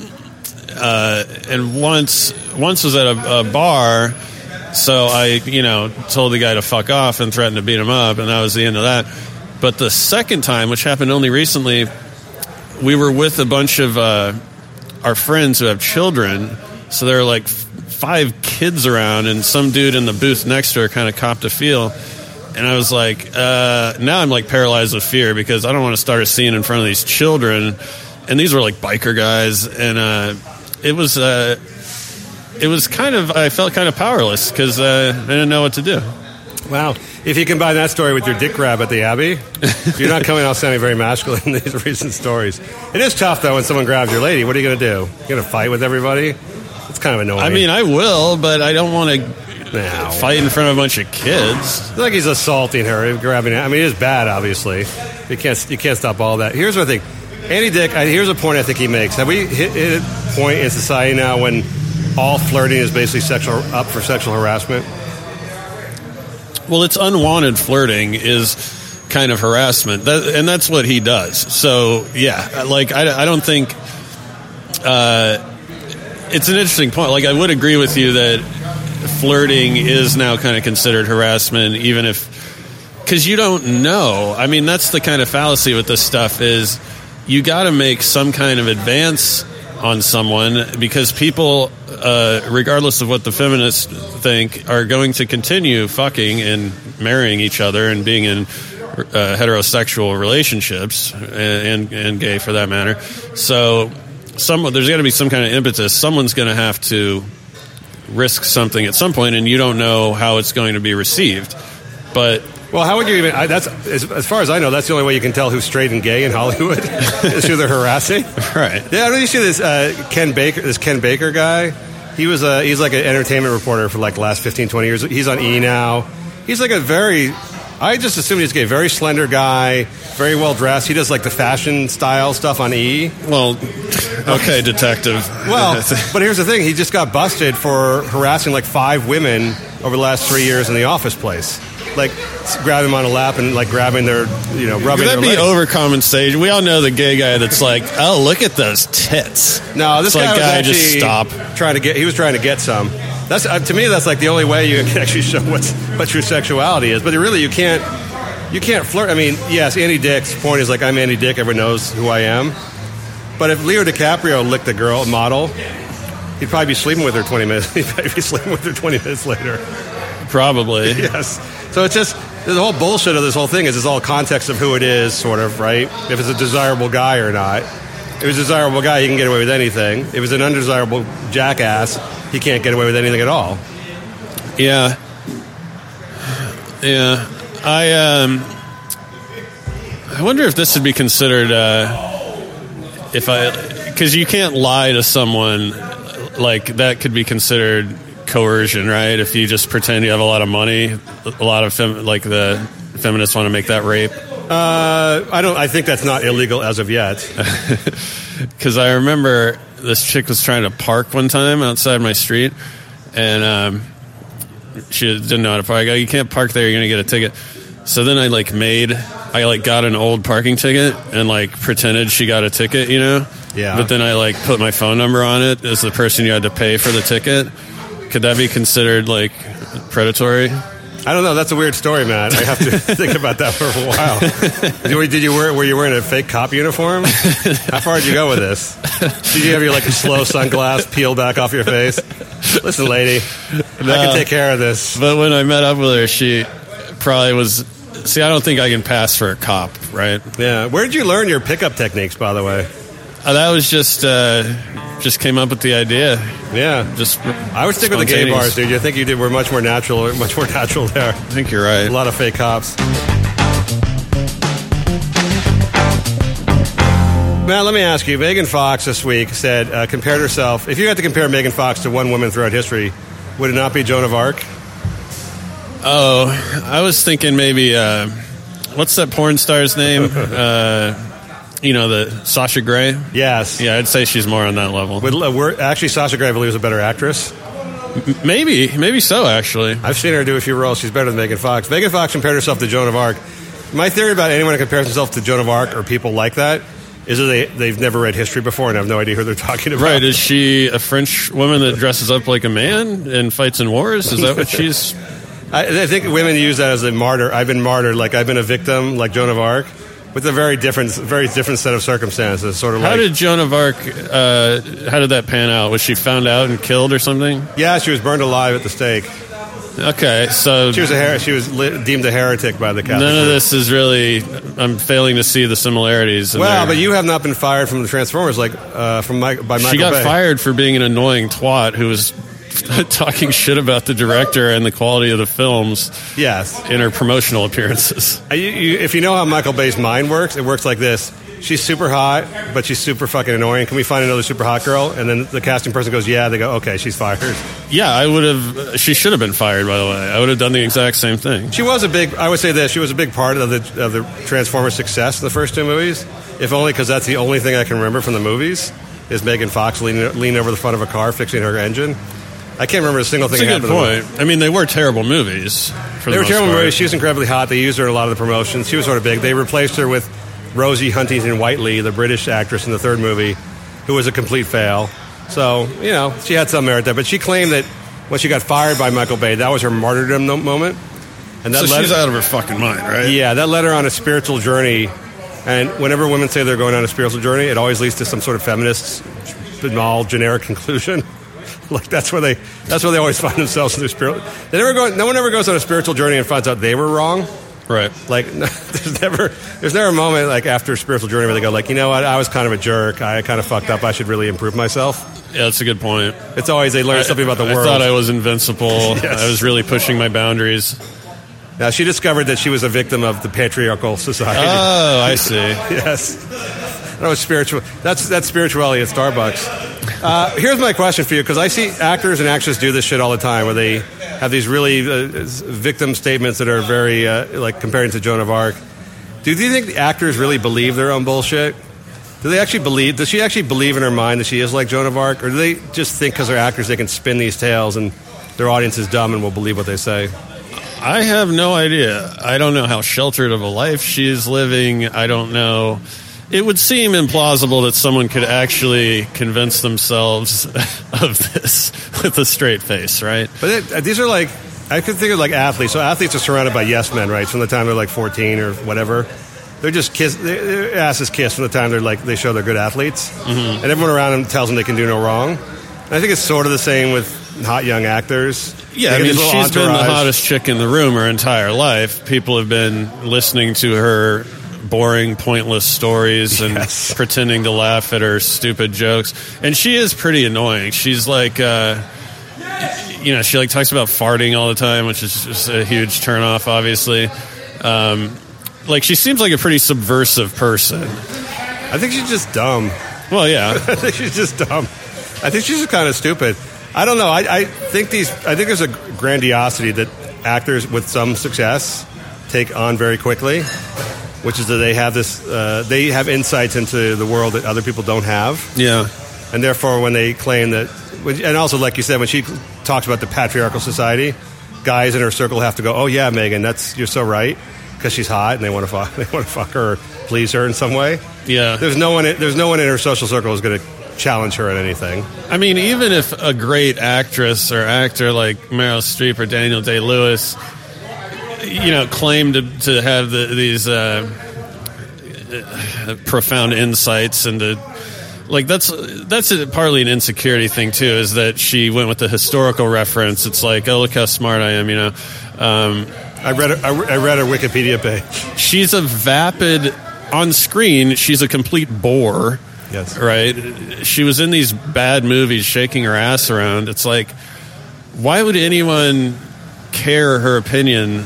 uh, and once once was at a, a bar. So I, you know, told the guy to fuck off and threatened to beat him up, and that was the end of that. But the second time, which happened only recently, we were with a bunch of uh, our friends who have children. So there are like five kids around, and some dude in the booth next to her kind of copped a feel. And I was like, uh, now I'm like paralyzed with fear because I don't want to start a scene in front of these children. And these were like biker guys, and uh, it was uh, it was kind of I felt kind of powerless because uh, I didn't know what to do. Wow. If you combine that story with your dick grab at the Abbey, you're not coming out sounding very masculine in these recent stories. It is tough, though, when someone grabs your lady. What are you going to do? You're going to fight with everybody? It's kind of annoying. I mean, I will, but I don't want to No. fight in front of a bunch of kids. It's like he's assaulting her, grabbing. Her. I mean, it is bad, obviously. You can't you can't stop all that. Here's what I think. Andy Dick. I, here's a point I think he makes. Have we hit, hit a point in society now when all flirting is basically sexual up for sexual harassment? Well, it's unwanted flirting is kind of harassment, that, and that's what he does. So, yeah, like I, I don't think uh, it's an interesting point. Like I would agree with you that flirting is now kind of considered harassment, even if because you don't know. I mean, that's the kind of fallacy with this stuff is you got to make some kind of advance on someone because people, uh, regardless of what the feminists think, are going to continue fucking and marrying each other and being in uh, heterosexual relationships and, and and gay for that matter. So, some there's got to be some kind of impetus. Someone's going to have to risk something at some point, and you don't know how it's going to be received. But Well, how would you even? I, that's as, as far as I know, that's the only way you can tell who's straight and gay in Hollywood is who they're harassing. right. Yeah, I don't you see this uh, Ken Baker, this Ken Baker guy. He was a, he's like an entertainment reporter for like the last 15, 20 years. He's on E now. He's like a very, I just assumed he's gay, very slender guy, very well dressed. He does like the fashion style stuff on E. Well, okay, detective. Well, but here's the thing: he just got busted for harassing like five women over the last three years in the office place. Like grabbing them on a lap and like grabbing their, you know, rubbing Could that their be stage? We all know the gay guy that's like, oh, look at those tits. No, this It's like, guy was guy, actually just stop. trying to get. He was trying to get some. That's uh, to me. That's like the only way you can actually show what's what your sexuality is. But really, you can't. You can't flirt. I mean, yes, Andy Dick's point is like I'm Andy Dick. Everyone knows who I am. But if Leo DiCaprio licked a girl model, he'd probably be sleeping with her 20 minutes. He'd probably be sleeping with her 20 minutes later. Probably. yes. So it's just the whole bullshit of this whole thing is it's all context of who it is, sort of, right? If it's a desirable guy or not. If it's a desirable guy, he can get away with anything. If it's an undesirable jackass, he can't get away with anything at all. Yeah. Yeah. I um I wonder if this would be considered uh if I cuz you can't lie to someone like that could be considered coercion, right? If you just pretend you have a lot of money, a lot of fem- like the feminists want to make that rape. Uh, I don't. I think that's not illegal as of yet. Because I remember this chick was trying to park one time outside my street, and um, she didn't know how to park. I go, you can't park there. You're gonna get a ticket. So then I like made, I like got an old parking ticket and like pretended she got a ticket, you know. Yeah. But then I like put my phone number on it as the person you had to pay for the ticket. Could that be considered like predatory? I don't know. That's a weird story, Matt. I have to think about that for a while. Did you, did you wear? Were you wearing a fake cop uniform? How far did you go with this? Did you have your like slow sunglass peeled back off your face? Listen, lady, I can take care of this. But when I met up with her, she probably was. See, I don't think I can pass for a cop, right? Yeah. Where did you learn your pickup techniques, by the way? Uh, that was just uh, just came up with the idea. Yeah. Just I would stick with the gay bars, dude. You think you did? We're much more natural. Much more natural there. I think you're right. A lot of fake cops. Matt, let me ask you. Megan Fox this week said, uh, compared herself. If you had to compare Megan Fox to one woman throughout history, would it not be Joan of Arc? Oh, I was thinking maybe uh, what's that porn star's name? you know, the Sasha Grey. Yes. Yeah, I'd say she's more on that level. Uh, we're, actually, Sasha Grey, I believe, is a better actress. M- maybe, maybe so. Actually, I've seen her do a few roles. She's better than Megan Fox. Megan Fox compared herself to Joan of Arc. My theory about anyone who compares himself to Joan of Arc or people like that is that they, they've never read history before and have no idea who they're talking about. right? Is she a French woman that dresses up like a man and fights in wars? Is that what she's? I, I think women use that as a martyr. I've been martyred, like I've been a victim, like Joan of Arc, with a very different, very different set of circumstances. Sort of How like, did Joan of Arc? Uh, how did that pan out? Was she found out and killed or something? yeah, she was burned alive at the stake. Okay, so She was a her- she was li- deemed a heretic by the Catholic. none of this is really. I'm failing to see the similarities. Well, but you have not been fired from the Transformers, like uh, from Mike, by Michael she got Bay. fired for being an annoying twat who was talking shit about the director and the quality of the films Yes. in her promotional appearances. You, you, if you know how Michael Bay's mind works, it works like this. She's super hot, but she's super fucking annoying. Can we find another super hot girl? And then the casting person goes, "Yeah." They go, "Okay, she's fired." Yeah, I would have. She should have been fired. By the way, I would have done the exact same thing. She was a big. I would say this. She was a big part of the of the Transformers' success in the first two movies. If only because that's the only thing I can remember from the movies is Megan Fox leaning, leaning over the front of a car fixing her engine. I can't remember a single thing. That's a good happened in the point. I mean, they were terrible movies. They the were terrible part. movies. She was incredibly hot. They used her in a lot of the promotions. She was sort of big. They replaced her with Rosie Huntington Whiteley, the British actress in the third movie, who was a complete fail. So, you know, she had some merit there. But she claimed that when she got fired by Michael Bay, that was her martyrdom moment. And So led- she's out of her fucking mind, right? Yeah, that led her on a spiritual journey. And whenever women say they're going on a spiritual journey, it always leads to some sort of feminist, banal, generic conclusion. like that's where they that's where they always find themselves in their spirit. They never go. No one ever goes on a spiritual journey and finds out they were wrong. Right. Like there's never there's never a moment like after a spiritual journey where they go like you know what I was kind of a jerk. I kind of fucked up. I should really improve myself. Yeah, that's a good point. It's always they learn I- something about the I world. thought I was invincible. Yes. I was really pushing my boundaries. now she discovered that she was a victim of the patriarchal society. Oh, I see. yes. That was spiritual. That's that's spirituality at Starbucks. Uh, here's my question for you, because I see actors and actresses do this shit all the time, where they have these really uh, victim statements that are very uh, like comparing to Joan of Arc. Do you think the actors really believe their own bullshit? Do they actually believe? Does she actually believe in her mind that she is like Joan of Arc, or do they just think because they're actors they can spin these tales and their audience is dumb and will believe what they say? I have no idea. I don't know how sheltered of a life she is living. I don't know. It would seem implausible that someone could actually convince themselves of this with a straight face, right? But it, uh, these are like, I could think of like athletes. So athletes are surrounded by yes men, right? From the time they're like 14 or whatever. They're just kiss, their ass is kissed from the time they're like, they show they're good athletes. Mm-hmm. And everyone around them tells them they can do no wrong. And I think it's sort of the same with hot young actors. Yeah, I mean, she's little been the hottest chick in the room her entire life. People have been listening to her boring, pointless stories and Yes. pretending to laugh at her stupid jokes. And she is pretty annoying. She's like, uh, you know, she like talks about farting all the time, which is just a huge turnoff, obviously. Um, like, she seems like a pretty subversive person. I think she's just dumb. Well, yeah. I think she's just dumb. I think she's just kind of stupid. I don't know. I, I think these. I think there's a grandiosity that actors with some success take on very quickly, which is that they have this. Uh, they have insights into the world that other people don't have, Yeah. and therefore, when they claim that, and also like you said, when she talks about the patriarchal society, guys in her circle have to go, "Oh yeah, Megan, that's you're so right," because she's hot and they want to fuck. They want to fuck her, or please her in some way. Yeah. There's no one. There's no one in her social circle who's going to challenge her at anything. I mean, even if a great actress or actor like Meryl Streep or Daniel Day Lewis, you know, claim to, to have the, these uh, uh, profound insights into. Like that's that's a, partly an insecurity thing too. Is that she went with the historical reference? It's like, oh, look how smart I am. You know, um, I read. Re- I read her Wikipedia page. she's a vapid on screen. She's a complete bore. Yes. Right. She was in these bad movies, shaking her ass around. It's like, why would anyone care her opinion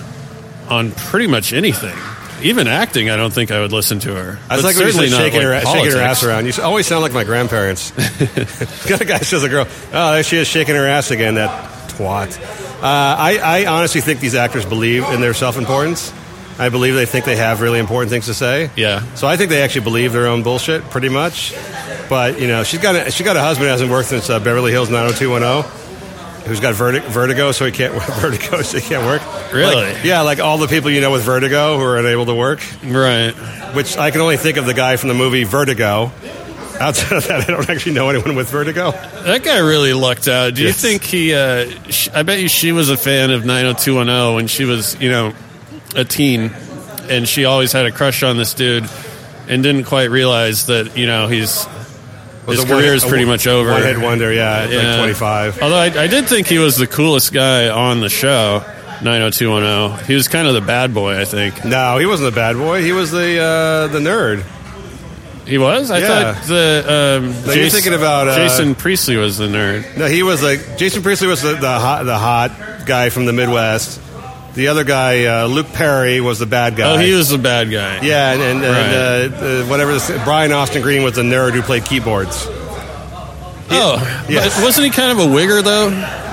on pretty much anything? even acting, I don't think I would listen to her. I was like certainly not, shaking, her, shaking her ass around. You always sound like my grandparents. Got a guy shows a girl. Oh, there she is shaking her ass again. That twat. Uh, I, I honestly think these actors believe in their self-importance. I believe they think they have really important things to say. Yeah. So I think they actually believe their own bullshit pretty much. But you know, she's got a, she got a husband who hasn't worked since uh, Beverly Hills 90210. Who's got verti- vertigo, so he can't vertigo, so he can't work. Really? Like- yeah, like all the people you know with vertigo who are unable to work. Right. Which I can only think of the guy from the movie Vertigo. Outside of that, I don't actually know anyone with vertigo. That guy really lucked out. Do you think he? Uh, sh- I bet you she was a fan of 90210 when she was, you know, a teen, and she always had a crush on this dude, and didn't quite realize that you know he's his a one- career is pretty one- much over. one-hit wonder, yeah, at like 25. Although I, I did think he was the coolest guy on the show. 90210. He was kind of the bad boy, I think. No, he wasn't the bad boy. He was the uh, the nerd. He was. I Yeah. thought the um, No, you're thinking about, uh, Jason Priestley was the nerd. No, he was like Jason Priestley was the, the hot the hot guy from the Midwest. The other guy, uh, Luke Perry, was the bad guy. Oh, he was the bad guy. Yeah, and, and, Right. and uh, uh, whatever. This, Brian Austin Green was the nerd who played keyboards. Oh, Yes. but wasn't he kind of a wigger though?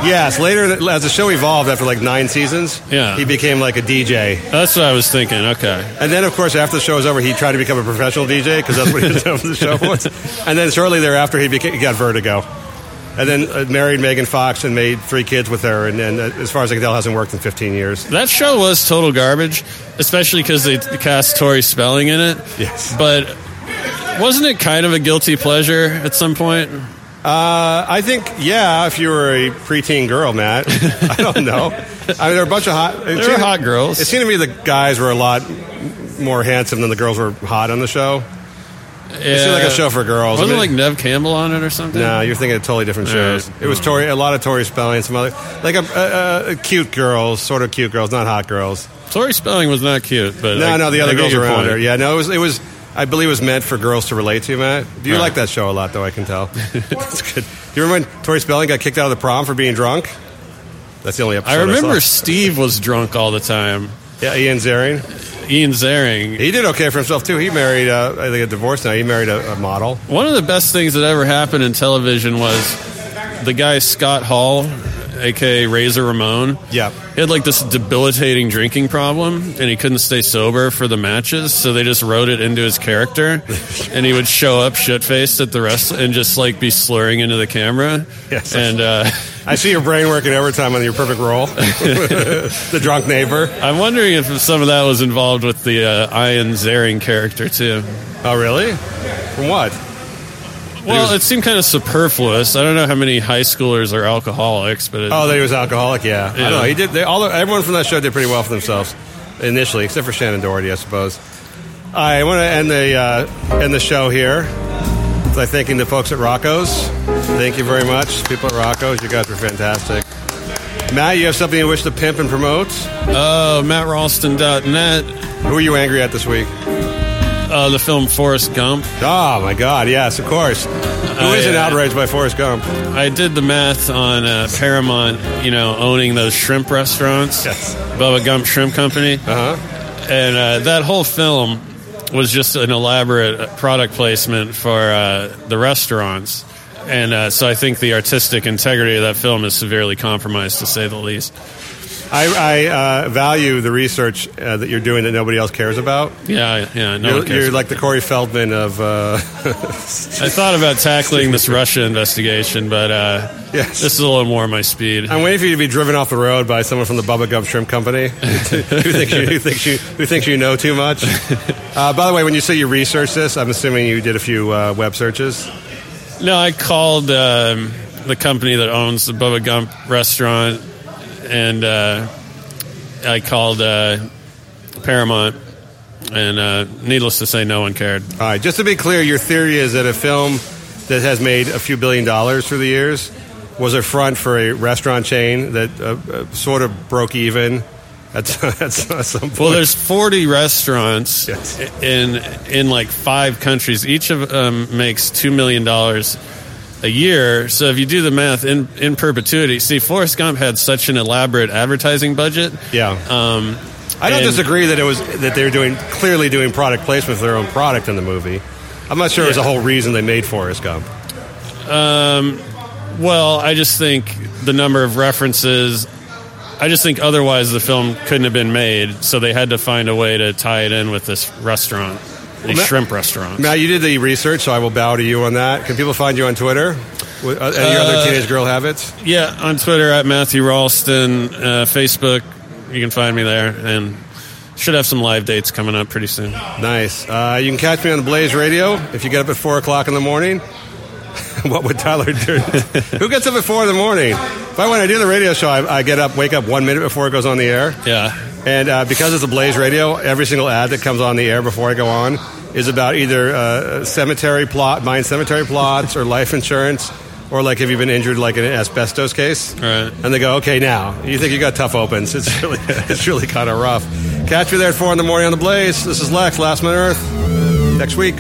Yes. Later, as the show evolved after like nine seasons, Yeah. he became like a DJ. That's what I was thinking. Okay. And then, of course, after the show was over, he tried to become a professional DJ because that's what he was doing for the show was. And then shortly thereafter, he, became, he got vertigo. And then uh, married Megan Fox and made three kids with her. And, and uh, as far as I can tell, hasn't worked in 15 years. That show was total garbage, especially because they cast Tori Spelling in it. Yes. But wasn't it kind of a guilty pleasure at some point? Uh, I think, yeah, if you were a preteen girl, Matt. I don't know. I mean, there were a bunch of hot. There were hot girls. It seemed to me the guys were a lot more handsome than the girls were hot on the show. It seemed like a show for girls. Wasn't I mean- like Neve Campbell on it or something? No, you're thinking of totally different shows. Right. It was Tori, a lot of Tori Spelling, and some other, like a, a, a cute girls, sort of cute girls, not hot girls. Tori Spelling was not cute, but No, I- no, the other girls around point. her. Yeah, no, it was, it was, I believe it was meant for girls to relate to, Matt. Do you Right. like that show a lot, though? I can tell. That's good. Do you remember when Tori Spelling got kicked out of the prom for being drunk? That's the only episode. I remember saw. Steve was drunk all the time. Yeah, Ian Ziering. Ian Ziering. He did okay for himself too. He married, uh, I think, a divorce now. He married a, a model. One of the best things that ever happened in television was the guy Scott Hall, aka Razor Ramon. Yeah. He had like this debilitating drinking problem and he couldn't stay sober for the matches, so they just wrote it into his character. and he would show up shit faced at the rest and just like be slurring into the camera. Yes. And uh, I see your brain working overtime on your perfect role. the drunk neighbor. I'm wondering if some of that was involved with the uh, Ian Ziering character too. Oh, really? From what? Well, it seemed kind of superfluous. I don't know how many high schoolers are alcoholics, but it, Oh, that he was alcoholic. Yeah, I Yeah. don't know. He did. They, all the, everyone from that show did pretty well for themselves initially, except for Shannen Doherty, I suppose. I want to end the uh, end the show here by thanking the folks at Rocco's. Thank you very much, people at Rocco's. You guys were fantastic. Matt, you have something you wish to pimp and promote? Oh, MattRalston.net. Who are you angry at this week? Uh, the film Forrest Gump. Oh my God! Yes, of course. Who I, isn't uh, outraged by Forrest Gump? I did the math on uh, Paramount, you know, owning those shrimp restaurants. Yes. Bubba Gump Shrimp Company. Uh huh. And uh, that whole film was just an elaborate product placement for uh, the restaurants. And uh, so I think the artistic integrity of that film is severely compromised, to say the least. I, I uh, value the research uh, that you're doing that nobody else cares about. Yeah, yeah. No you're, you're like the Corey Feldman of. Uh, I thought about tackling this Russia investigation, but uh, Yes. this is a little more my speed. I'm waiting for you to be driven off the road by someone from the Bubba Gump Shrimp Company who thinks you who thinks you who thinks you know too much. Uh, by the way, when you say you researched this, I'm assuming you did a few uh, web searches. No, I called um, the company that owns the Bubba Gump restaurant, and uh, I called uh, Paramount, and uh, needless to say, no one cared. All right, just to be clear, your theory is that a film that has made a few billion dollars through the years was a front for a restaurant chain that uh, uh, sort of broke even at, at some point. Well, there's 40 restaurants Yes. in in like five countries. Each of them makes two million dollars a year. So if you do the math in in perpetuity, see, Forrest Gump had such an elaborate advertising budget. yeah. Um, I don't And- disagree that it was that they were doing clearly doing product placement for their own product in the movie. I'm not sure it was the whole reason they made Forrest Gump. Um, well, I just think the number of references. I just think otherwise the film couldn't have been made, so they had to find a way to tie it in with this restaurant, these Well, shrimp restaurant. Now you did the research, so I will bow to you on that. Can people find you on Twitter? Uh, any Uh, other teenage girl habits? Yeah, on Twitter at Matthew Ralston, uh, Facebook, you can find me there, and should have some live dates coming up pretty soon. Nice. Uh, you can catch me on the Blaze Radio if you get up at four o'clock in the morning. what would Tyler do? Who gets up at four in the morning? If I when I do the radio show, I, I get up, wake up one minute before it goes on the air. Yeah. And uh, because it's a Blaze Radio, every single ad that comes on the air before I go on is about either uh, cemetery plot, buying cemetery plots, or life insurance, or like have you been injured like in an asbestos case? Right. And they go, okay, now you think you got tough opens? It's really, it's really kind of rough. Catch you there at four in the morning on the Blaze. This is Lex, Last Man Earth. Next week.